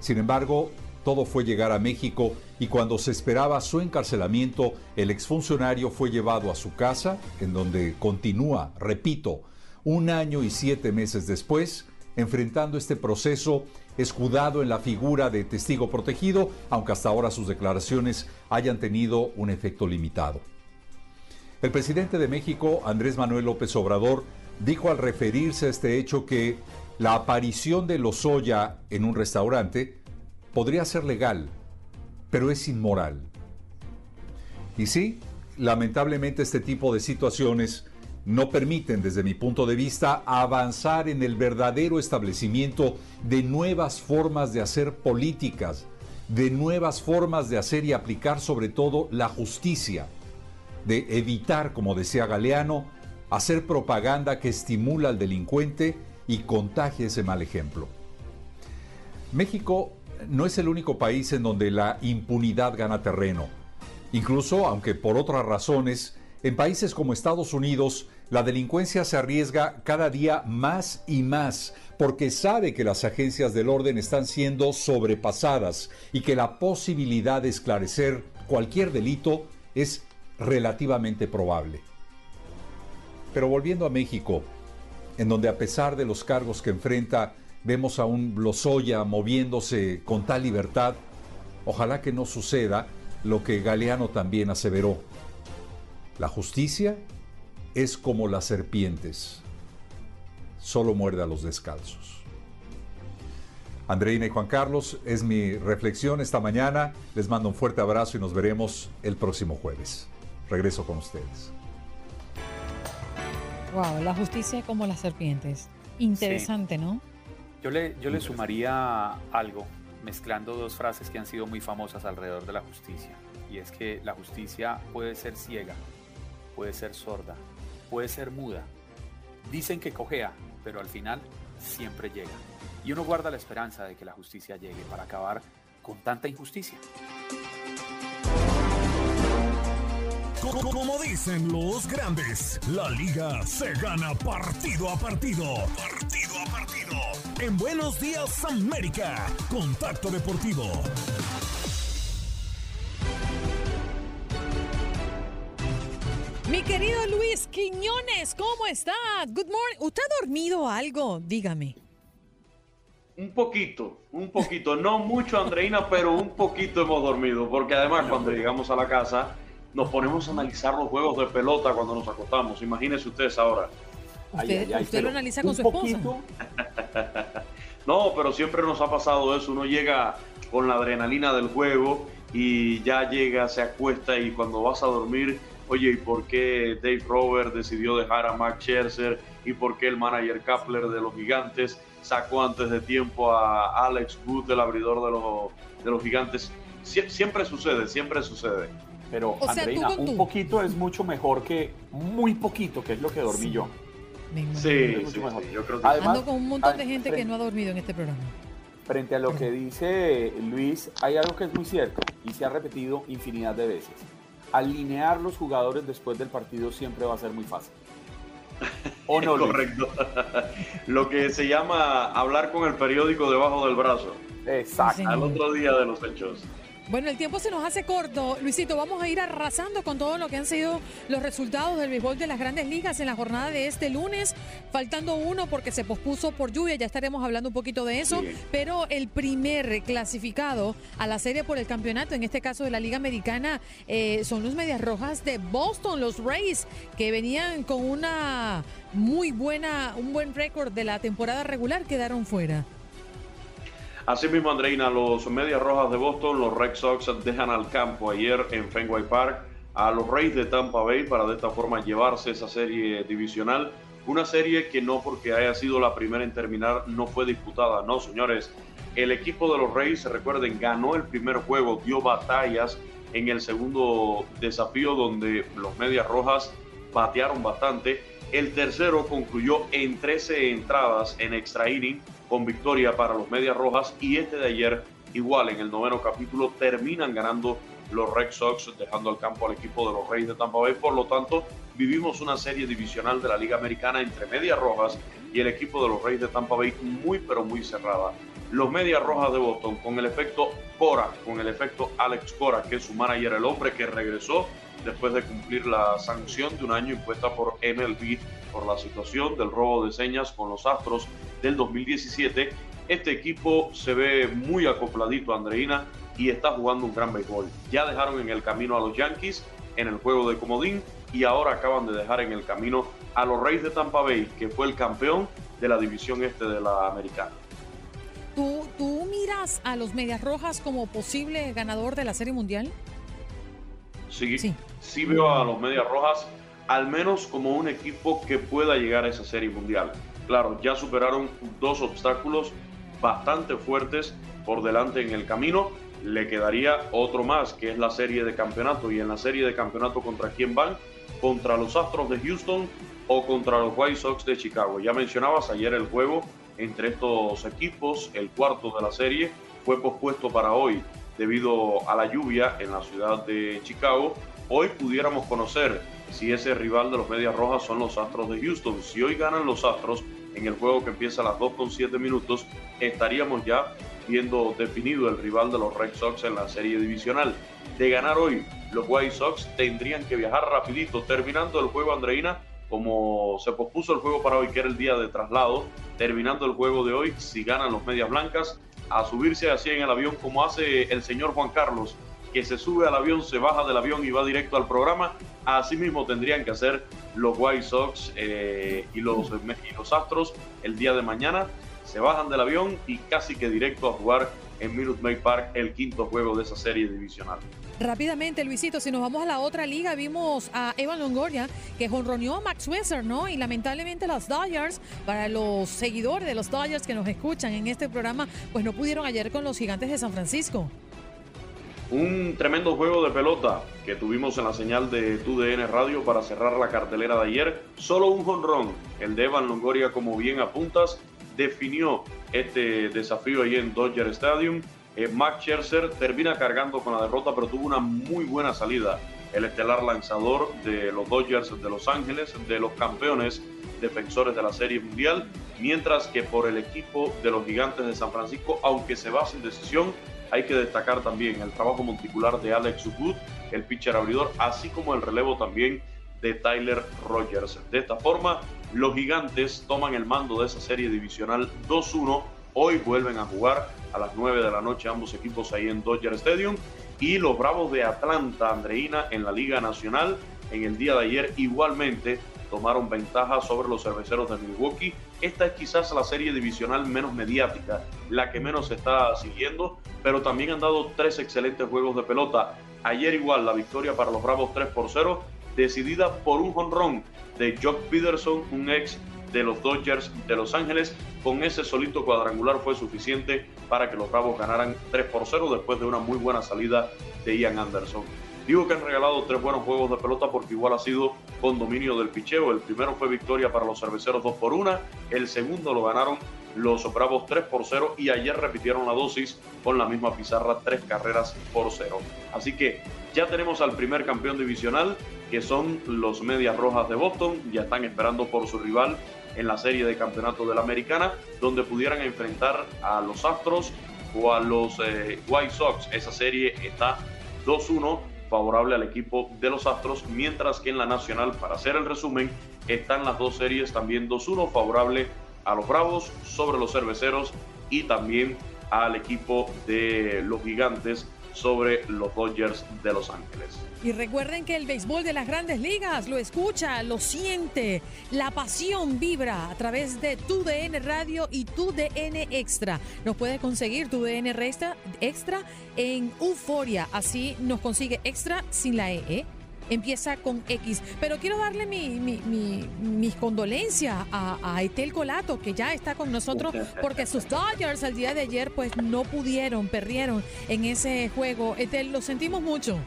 Sin embargo, todo fue llegar a México y cuando se esperaba su encarcelamiento, el exfuncionario fue llevado a su casa, en donde continúa, repito, un año y siete meses después, enfrentando este proceso escudado en la figura de testigo protegido, aunque hasta ahora sus declaraciones hayan tenido un efecto limitado. El presidente de México, Andrés Manuel López Obrador, dijo al referirse a este hecho que la aparición de Lozoya en un restaurante podría ser legal, pero es inmoral. Y sí, lamentablemente este tipo de situaciones no permiten, desde mi punto de vista, avanzar en el verdadero establecimiento de nuevas formas de hacer políticas, de nuevas formas de hacer y aplicar sobre todo la justicia, de evitar, como decía Galeano, hacer propaganda que estimula al delincuente y contagie ese mal ejemplo. México no es el único país en donde la impunidad gana terreno. Incluso, aunque por otras razones, en países como Estados Unidos, la delincuencia se arriesga cada día más y más porque sabe que las agencias del orden están siendo sobrepasadas y que la posibilidad de esclarecer cualquier delito es relativamente probable. Pero volviendo a México, en donde a pesar de los cargos que enfrenta, vemos a un Lozoya moviéndose con tal libertad, ojalá que no suceda lo que Galeano también aseveró. La justicia es como las serpientes, solo muerde a los descalzos. Andreina y Juan Carlos, es mi reflexión esta mañana. Les mando un fuerte abrazo y nos veremos el próximo jueves. Regreso con ustedes. Wow, la justicia como las serpientes. Interesante, ¿no? Yo le, yo le sumaría algo, mezclando dos frases que han sido muy famosas alrededor de la justicia. Y es que la justicia puede ser ciega, puede ser sorda, puede ser muda. Dicen que cojea, pero al final siempre llega. Y uno guarda la esperanza de que la justicia llegue para acabar con tanta injusticia. Como dicen los grandes, la liga se gana partido a partido. Partido a partido. En Buenos Días América, Contacto Deportivo. Mi querido Luis Quiñones, ¿cómo está? Good morning. ¿Usted ha dormido algo? Dígame. Un poquito, un poquito, no mucho Andreina, pero un poquito hemos dormido, porque además cuando llegamos a la casa nos ponemos a analizar los juegos de pelota cuando nos acostamos. Imagínense ustedes ahora. ¿Usted, lo analiza con su esposa? no, pero siempre nos ha pasado eso. Uno llega con la adrenalina del juego y ya llega, se acuesta y cuando vas a dormir, oye, ¿y por qué Dave Rover decidió dejar a Max Scherzer? ¿Y por qué el manager Kapler de los Gigantes sacó antes de tiempo a Alex Wood, el abridor de los, de los Gigantes? siempre sucede, siempre sucede. Pero, Andreina, un poquito es mucho mejor que muy poquito, que es lo que dormí yo. Sí, sí, yo creo que Ando con un montón de gente que no ha dormido en este programa. Frente a lo que dice Luis, hay algo que es muy cierto y se ha repetido infinidad de veces. Alinear los jugadores después del partido siempre va a ser muy fácil. ¿O no? Correcto. lo que se llama hablar con el periódico debajo del brazo. Exacto. Al otro día de los hechos. Bueno, el tiempo se nos hace corto. Luisito, vamos a ir arrasando con todo lo que han sido los resultados del béisbol de las grandes ligas en la jornada de este lunes. Faltando uno porque se pospuso por lluvia, ya estaremos hablando un poquito de eso. Pero el primer clasificado a la serie por el campeonato, en este caso de la Liga Americana, eh, son los Medias Rojas de Boston, los Rays, que venían con una muy buena, un buen récord de la temporada regular, quedaron fuera. Asimismo, Andreina, los Medias Rojas de Boston, los Red Sox dejan al campo ayer en Fenway Park a los Rays de Tampa Bay para de esta forma llevarse esa serie divisional. Una serie que no porque haya sido la primera en terminar no fue disputada, no señores. El equipo de los Rays, recuerden, ganó el primer juego, dio batallas en el segundo desafío donde los Medias Rojas batearon bastante. El tercero concluyó en 13 entradas en extra inning con victoria para los Medias Rojas y este de ayer igual en el noveno capítulo terminan ganando los Red Sox dejando al campo al equipo de los Reyes de Tampa Bay. Por lo tanto, vivimos una serie divisional de la Liga Americana entre Medias Rojas y el equipo de los Reyes de Tampa Bay muy pero muy cerrada. Los Medias Rojas de Boston con el efecto Cora, con el efecto Alex Cora, que es su manager, el hombre que regresó después de cumplir la sanción de un año impuesta por MLB por la situación del robo de señas con los Astros del 2017. Este equipo se ve muy acopladito, Andreina, y está jugando un gran béisbol. Ya dejaron en el camino a los Yankees en el juego de Comodín y ahora acaban de dejar en el camino a los Reyes de Tampa Bay, que fue el campeón de la división este de la americana. ¿Tú, ¿Tú miras a los Medias Rojas como posible ganador de la Serie Mundial? Sí, sí, veo a los Medias Rojas al menos como un equipo que pueda llegar a esa serie mundial. Claro, ya superaron dos obstáculos bastante fuertes por delante en el camino. Le quedaría otro más, que es la serie de campeonato. Y en la serie de campeonato, ¿contra quién van? Contra los Astros de Houston o contra los White Sox de Chicago. Ya mencionabas ayer el juego entre estos equipos, el cuarto de la serie, fue pospuesto para hoy debido a la lluvia en la ciudad de Chicago. Hoy pudiéramos conocer si ese rival de los Medias Rojas son los Astros de Houston. Si hoy ganan los Astros en el juego que empieza a las 2 con 7 minutos, estaríamos ya viendo definido el rival de los Red Sox en la serie divisional. De ganar hoy, los White Sox tendrían que viajar rapidito, terminando el juego Andreina, como se pospuso el juego para hoy, que era el día de traslado, terminando el juego de hoy, si ganan los Medias Blancas, a subirse así en el avión como hace el señor Juan Carlos, que se sube al avión, se baja del avión y va directo al programa. Asimismo tendrían que hacer los White Sox eh, y, los, y los Astros el día de mañana. Se bajan del avión y casi que directo a jugar en Minute Maid Park el quinto juego de esa serie divisional. Rápidamente, Luisito, si nos vamos a la otra liga, vimos a Evan Longoria que honroneó a Max Scherzer, ¿no? Y lamentablemente los Dodgers, para los seguidores de los Dodgers que nos escuchan en este programa, pues no pudieron ayer con los gigantes de San Francisco. Un tremendo juego de pelota que tuvimos en la señal de TUDN Radio para cerrar la cartelera de ayer. Solo un jonrón, el de Evan Longoria, como bien apuntas, definió este desafío ahí en Dodger Stadium. Eh, Max Scherzer termina cargando con la derrota, pero tuvo una muy buena salida. El estelar lanzador de los Dodgers de Los Ángeles, de los campeones defensores de la Serie Mundial, mientras que por el equipo de los Gigantes de San Francisco, aunque se va sin decisión, hay que destacar también el trabajo monticular de Alex Wood, el pitcher abridor, así como el relevo también de Tyler Rogers. De esta forma, los gigantes toman el mando de esa serie divisional 2-1. Hoy vuelven a jugar a las 9 de la noche ambos equipos ahí en Dodger Stadium. Y los Bravos de Atlanta, Andreina, en la Liga Nacional, en el día de ayer igualmente tomaron ventaja sobre los cerveceros de Milwaukee. Esta es quizás la serie divisional menos mediática, la que menos se está siguiendo, pero también han dado tres excelentes juegos de pelota. Ayer igual la victoria para los Bravos 3 por 0, decidida por un jonrón de Jock Peterson, un ex de los Dodgers de Los Ángeles. Con ese solito cuadrangular fue suficiente para que los Bravos ganaran 3 por 0 después de una muy buena salida de Ian Anderson. Digo que han regalado tres buenos juegos de pelota porque igual ha sido con dominio del picheo. El primero fue victoria para los cerveceros 2 por 1. El segundo lo ganaron los Bravos 3 por 0 y ayer repitieron la dosis con la misma pizarra, tres carreras por 0. Así que ya tenemos al primer campeón divisional, que son los Medias Rojas de Boston. Ya están esperando por su rival en la serie de campeonato de la Americana, donde pudieran enfrentar a los Astros o a los eh, White Sox. Esa serie está 2-1 favorable al equipo de los Astros, mientras que en la Nacional, para hacer el resumen, están las dos series también 2-1 favorable a los Bravos sobre los Cerveceros y también al equipo de los Gigantes sobre los Dodgers de Los Ángeles. Y recuerden que el béisbol de las grandes ligas lo escucha, lo siente, la pasión vibra a través de tu DN Radio y tu DN Extra. Nos puede conseguir tu DN Extra en Euforia, así nos consigue Extra sin la E. ¿eh? Empieza con X. Pero quiero darle mi, mis condolencias a, a, Etel Colato, que ya está con nosotros, porque sus Dodgers al día de ayer pues no pudieron, perdieron en ese juego. Etel, lo sentimos mucho.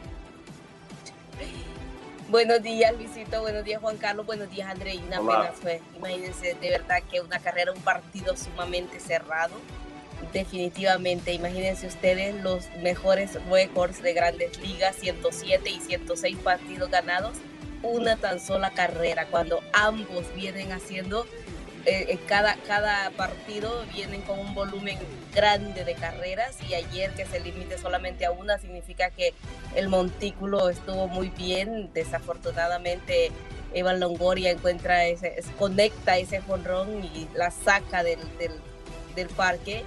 Buenos días, Luisito. Buenos días, Juan Carlos. Buenos días, Andreina. Apenas fue, imagínense, de verdad que una carrera, un partido sumamente cerrado definitivamente. Imagínense ustedes los mejores récords de grandes ligas, 107 y 106 partidos ganados, una tan sola carrera, cuando ambos vienen haciendo, eh, eh, cada, cada partido vienen con un volumen grande de carreras y ayer que se limite solamente a una significa que el montículo estuvo muy bien, desafortunadamente. Evan Longoria encuentra ese, conecta ese jonrón y la saca del, del, del parque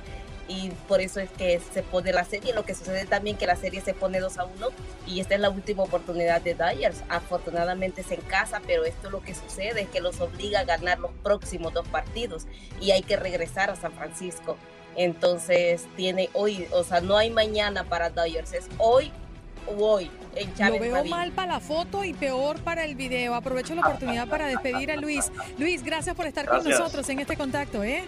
y por eso es que se pone la serie. Lo que sucede también que la serie se pone 2 a 1 y esta es la última oportunidad de Dyers. Afortunadamente es en casa, pero esto lo que sucede es que los obliga a ganar los próximos dos partidos y hay que regresar a San Francisco. Entonces tiene hoy, o sea, no hay mañana para Dyers, es hoy hoy en Chávez Lo veo Marín. mal para la foto y peor para el video. Aprovecho la oportunidad para despedir a Luis. Luis, gracias por estar con nosotros en este contacto, ¿eh?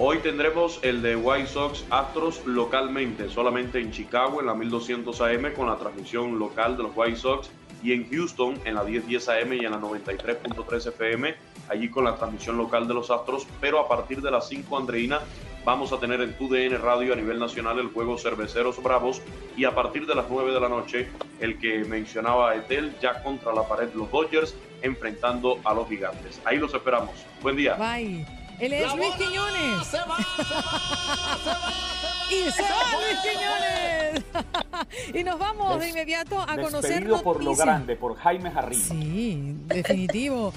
Hoy tendremos el de White Sox Astros localmente, solamente en Chicago en la 1200 AM con la transmisión local de los White Sox y en Houston en la 1010 AM y en la 93.3 FM, allí con la transmisión local de los Astros, pero a partir de las 5 Andreina vamos a tener en TUDN Radio a nivel nacional el juego Cerveceros Bravos y a partir de las 9 de la noche el que mencionaba Etel ya contra la pared los Dodgers enfrentando a los gigantes. Ahí los esperamos. Buen día. Bye. Él es Luis Quiñones. y se va Luis Quiñones. y nos vamos de inmediato a conocer Despedido por lo noticias. grande, por Jaime Jarrín. Sí, definitivo.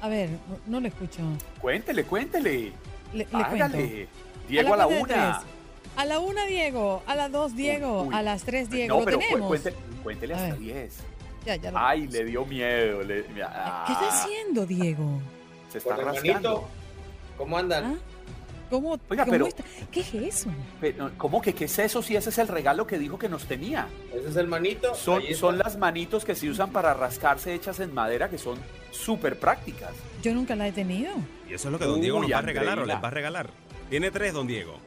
A ver, no, lo escucho. Cuéntele, cuéntele. Le, le Hágale. cuento. Diego a la, una. A la una, Diego. A las dos, Diego. Uy. A las tres, Diego. No, lo pero tenemos. cuéntele, cuéntele A hasta ver. 10. Ya, ya lo- Ay, le dio miedo. le- ¿Qué ah, está haciendo, Diego? Se está rascando. ¿cómo andan? ¿Ah? ¿Cómo, Oiga, cómo pero- está? ¿Qué es eso? Pero, ¿Cómo que qué es eso si ese es el regalo que dijo que nos tenía? Ese es el manito. Son, son las manitos que se usan para rascarse hechas en madera que son súper prácticas. Yo nunca la he tenido. Y eso es lo que don Diego nos Uy, va a regalar o les va a regalar. Tiene tres, don Diego.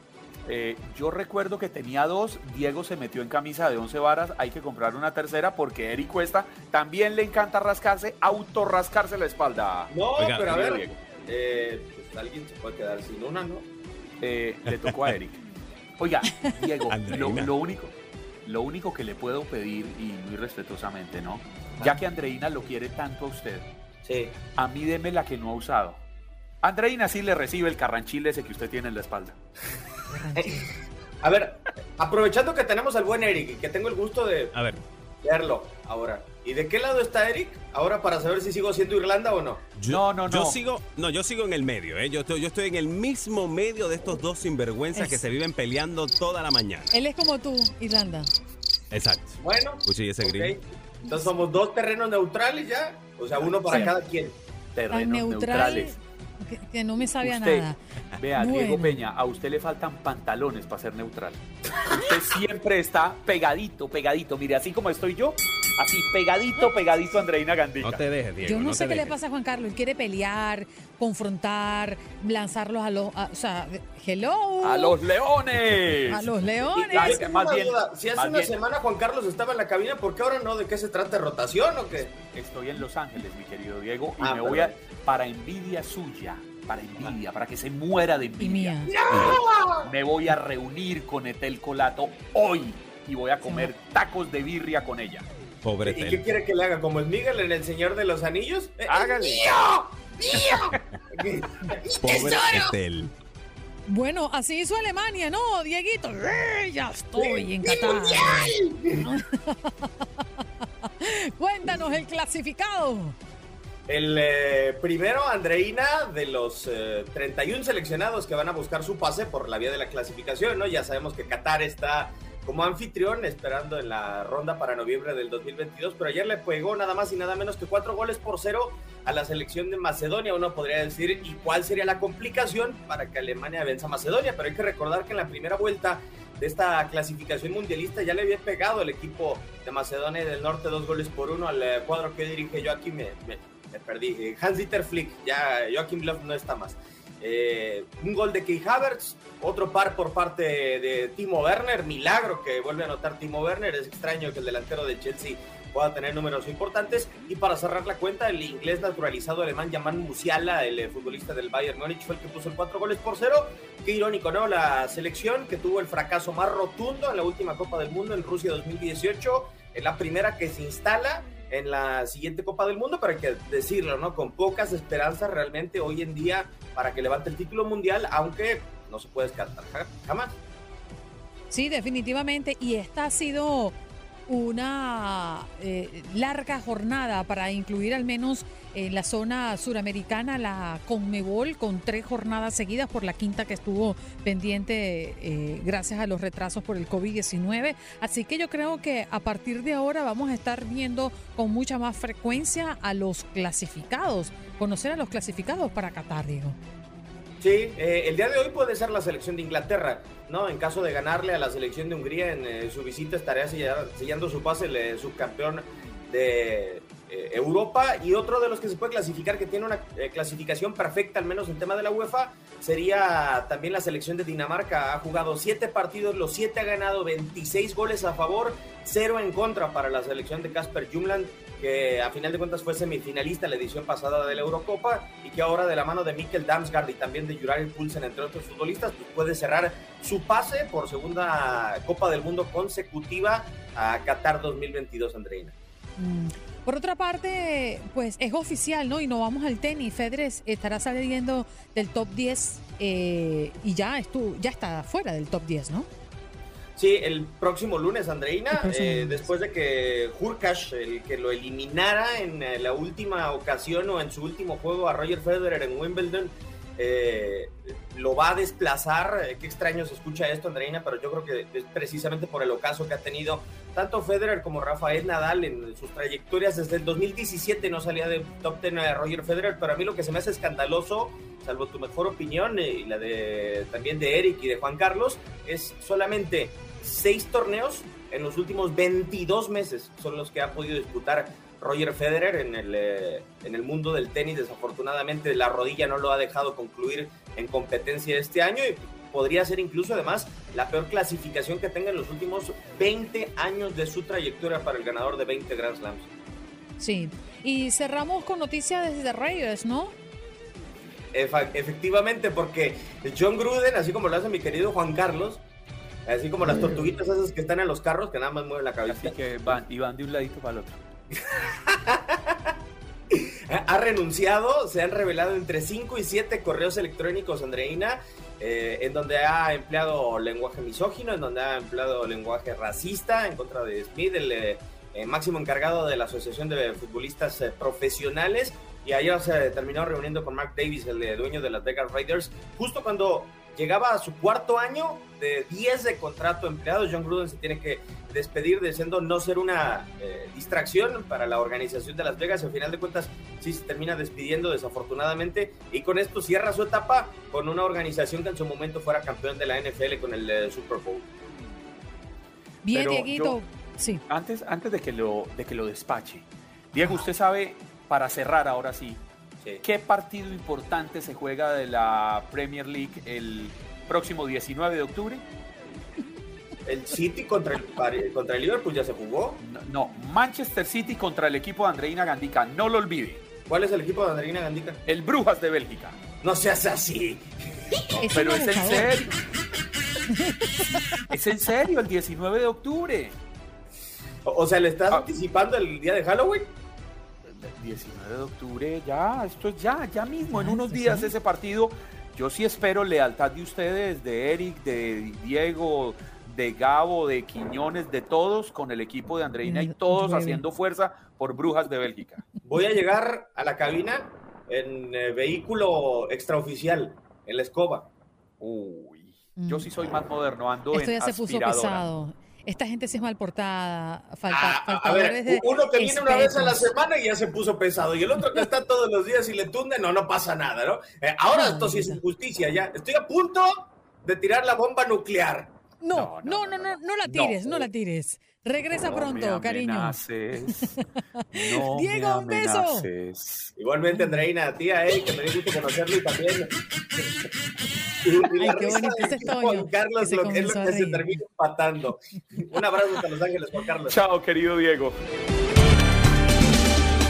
Eh, yo recuerdo que tenía dos, Diego se metió en camisa de 11 varas, hay que comprar una tercera porque Eric Cuesta también le encanta rascarse, autorrascarse la espalda. No, Oiga, pero a ver, Diego. eh, pues alguien se puede quedar sin una, ¿no? Eh, le tocó a Eric. Oiga, Diego, lo, único, lo único que le puedo pedir, y muy respetuosamente, ¿no? Ya que Andreina lo quiere tanto a usted, Sí. a mí deme la que no ha usado. Andreina sí le recibe el carranchile ese que usted tiene en la espalda. A ver, aprovechando que tenemos al buen Eric y que tengo el gusto de A ver, verlo ahora. ¿Y de qué lado está Eric? Ahora para saber si sigo siendo Irlanda o no. yo, No, no, yo no. sigo, no, yo sigo en el medio, ¿eh? Yo estoy, yo estoy en el mismo medio de estos dos sinvergüenzas Es- que se viven peleando toda la mañana. Él es como tú, Irlanda. Exacto. Bueno, Escuche, ¿y ese ok. grillo? Entonces somos dos terrenos neutrales ya. O sea, uno para Sí. cada quien. Terrenos neutral neutrales. Que, que no me sabe a Usted, nada. Vea, Diego. Peña, a usted le faltan pantalones para ser neutral. Usted siempre está pegadito, pegadito. Mire, así como estoy yo, así pegadito, pegadito a Andreina Gandica. No te dejes, Diego. Yo no, sé qué le pasa a Juan Carlos. Él quiere pelear, confrontar, lanzarlos a los. a- o sea, hello. ¡A los leones! A los Y- leones. y más una bien- duda, si hace más una bien- semana Juan Carlos estaba en la cabina, ¿por qué ahora no? ¿De qué se trata? ¿Rotación o qué? Estoy en Los Ángeles, mi querido Diego, y Ah, me voy a, para envidia suya, para envidia, para que se muera de Y envidia. mía. Me voy a reunir con Etel Colato hoy y voy a comer tacos de birria con ella. Pobre ¿Y qué quiere que le haga? ¿Como el Miguel en El Señor de los Anillos? Eh, Hágale. Pobre Tel. Bueno, así hizo Alemania, ¿no, Dieguito? ¡Eh, Ya estoy en Qatar. Cuéntanos el clasificado. El eh, primero, Andreina, de los eh, 31 seleccionados que van a buscar su pase por la vía de la clasificación, ¿no? Ya sabemos que Qatar está como anfitrión esperando en la ronda para noviembre del 2022, pero ayer le pegó nada más y nada menos que cuatro goles por cero a la selección de Macedonia. Uno podría decir, ¿y cuál sería la complicación para que Alemania venza a Macedonia? Pero hay que recordar que en la primera vuelta de esta clasificación mundialista ya le había pegado el equipo de Macedonia del Norte dos goles por uno al eh, cuadro que dirige Joaquim, me, perdí, eh, Hans-Dieter Flick, ya Joachim Löw no está más. Eh, un gol de Key Havertz, otro par por parte de Timo Werner, milagro que vuelve a anotar Timo Werner, es extraño que el delantero de Chelsea pueda tener números importantes. Y para cerrar la cuenta, el inglés naturalizado alemán Yaman Musiala, el eh, futbolista del Bayern Múnich, fue el que puso el cuatro goles por cero. Qué irónico, ¿no? La selección que tuvo el fracaso más rotundo en la última Copa del Mundo en Rusia 2018, es la primera que se instala en la siguiente Copa del Mundo, hay que decirlo, ¿no? Con pocas esperanzas realmente hoy en día para que levante el título mundial, aunque no se puede descartar ja- jamás. Sí, definitivamente. Y esta ha sido una eh, larga jornada para incluir al menos en la zona suramericana la Conmebol con tres jornadas seguidas por la quinta que estuvo pendiente eh, gracias a los retrasos por el COVID-19. Así que yo creo que a partir de ahora vamos a estar viendo con mucha más frecuencia a los clasificados, conocer a los clasificados para Qatar, Diego. Sí, eh, el día de hoy puede ser la selección de Inglaterra, ¿no? En caso de ganarle a la selección de Hungría en eh, su visita estaría sellando su pase el subcampeón de eh, Europa y otro de los que se puede clasificar que tiene una eh, clasificación perfecta, al menos en tema de la UEFA, sería también la selección de Dinamarca. Ha jugado siete partidos, los siete ha ganado 26 goles a favor, cero en contra para la selección de Casper Jumland, que a final de cuentas fue semifinalista la edición pasada de la Eurocopa y que ahora de la mano de Mikkel Damsgaard y también de Juraj Pulsen, entre otros futbolistas, pues puede cerrar su pase por segunda Copa del Mundo consecutiva a Qatar 2022, Andreina. Mm. Por otra parte, pues es oficial, ¿no? Y no vamos al tenis. Federer estará saliendo del top 10 eh, y ya, estuvo, ya está fuera del top 10, ¿no? Sí, el próximo lunes, Andreina, eh, después de que Hurkacz, el que lo eliminara en eh, la última ocasión o en su último juego a Roger Federer en Wimbledon, eh, lo va a desplazar. Eh, qué extraño se escucha esto, Andreina, pero yo creo que es precisamente por el ocaso que ha tenido tanto Federer como Rafael Nadal en sus trayectorias. Desde el 2017 no salía de top 10 a Roger Federer, pero a mí lo que se me hace escandaloso, salvo tu mejor opinión eh, y la de también de Eric y de Juan Carlos, es solamente seis torneos en los últimos 22 meses son los que ha podido disputar Roger Federer en el, eh, en el mundo del tenis. Desafortunadamente la rodilla no lo ha dejado concluir en competencia este año y podría ser incluso además la peor clasificación que tenga en los últimos 20 años de su trayectoria para el ganador de 20 Grand Slams. Sí, y cerramos con noticias desde Raiders, ¿no? efectivamente, porque John Gruden, así como lo hace mi querido Juan Carlos, así como las tortuguitas esas que están en los carros, que nada más mueven la cabeza. Así que van, y van de un ladito para el otro. ha renunciado, se han revelado entre 5 y 7 correos electrónicos, Andreina, eh, en donde ha empleado lenguaje misógino, en donde ha empleado lenguaje racista en contra de Smith, el eh, máximo encargado de la Asociación de Futbolistas eh, Profesionales. Y ayer se terminó reuniendo con Mark Davis, el dueño de las Vegas Raiders, justo cuando llegaba a su cuarto año de 10 de contrato empleado. John Gruden se tiene que despedir diciendo no ser una eh, distracción para la organización de Las Vegas. Al final de cuentas, sí se termina despidiendo desafortunadamente y con esto cierra su etapa con una organización que en su momento fuera campeón de la NFL con el eh, Super Bowl. Bien, Dieguito. sí. Antes, antes de, que lo, de que lo despache, Diego, usted sabe, para cerrar ahora sí, ¿Qué partido importante se juega de la Premier League el próximo 19 de octubre? El City contra el, contra el Liverpool ya se jugó. No, Manchester City contra el equipo de Andreina Gandica, no lo olvide. ¿Cuál es el equipo de Andreina Gandica? El Brujas de Bélgica. No seas así. Pero es en serio. es en serio, el 19 de octubre. O, sea, ¿le estás ah. anticipando el día de Halloween? 19 de octubre, ya, esto es ya, ya mismo, en unos días ese partido. Yo sí espero lealtad de ustedes, de Eric, de Diego, de Gabo, de Quiñones, de todos con el equipo de Andreina y todos haciendo fuerza por Brujas de Bélgica. Voy a llegar a la cabina en eh, vehículo extraoficial, en la escoba. Uy, yo sí soy más moderno, ando Esto ya se puso pesado esta gente sí es mal portada. Falta, ah, a ver, uno que viene una vez a la semana y ya se puso pesado, y el otro que está todos los días y le tunde, no, no pasa nada, ¿no? Eh, ahora esto sí es injusticia, ya. Estoy a punto de tirar la bomba nuclear. No, no, no, no, no, la tires, no, la tires. Regresa pronto, cariño. Diego, un beso. Igualmente, Andreina, tía, eh, que me dio gusto conocerlo y también. Ay, qué bonito ese Juan Carlos, lo que es lo que se termina empatando. Un abrazo hasta Los Ángeles, Juan Carlos. Chao, querido Diego.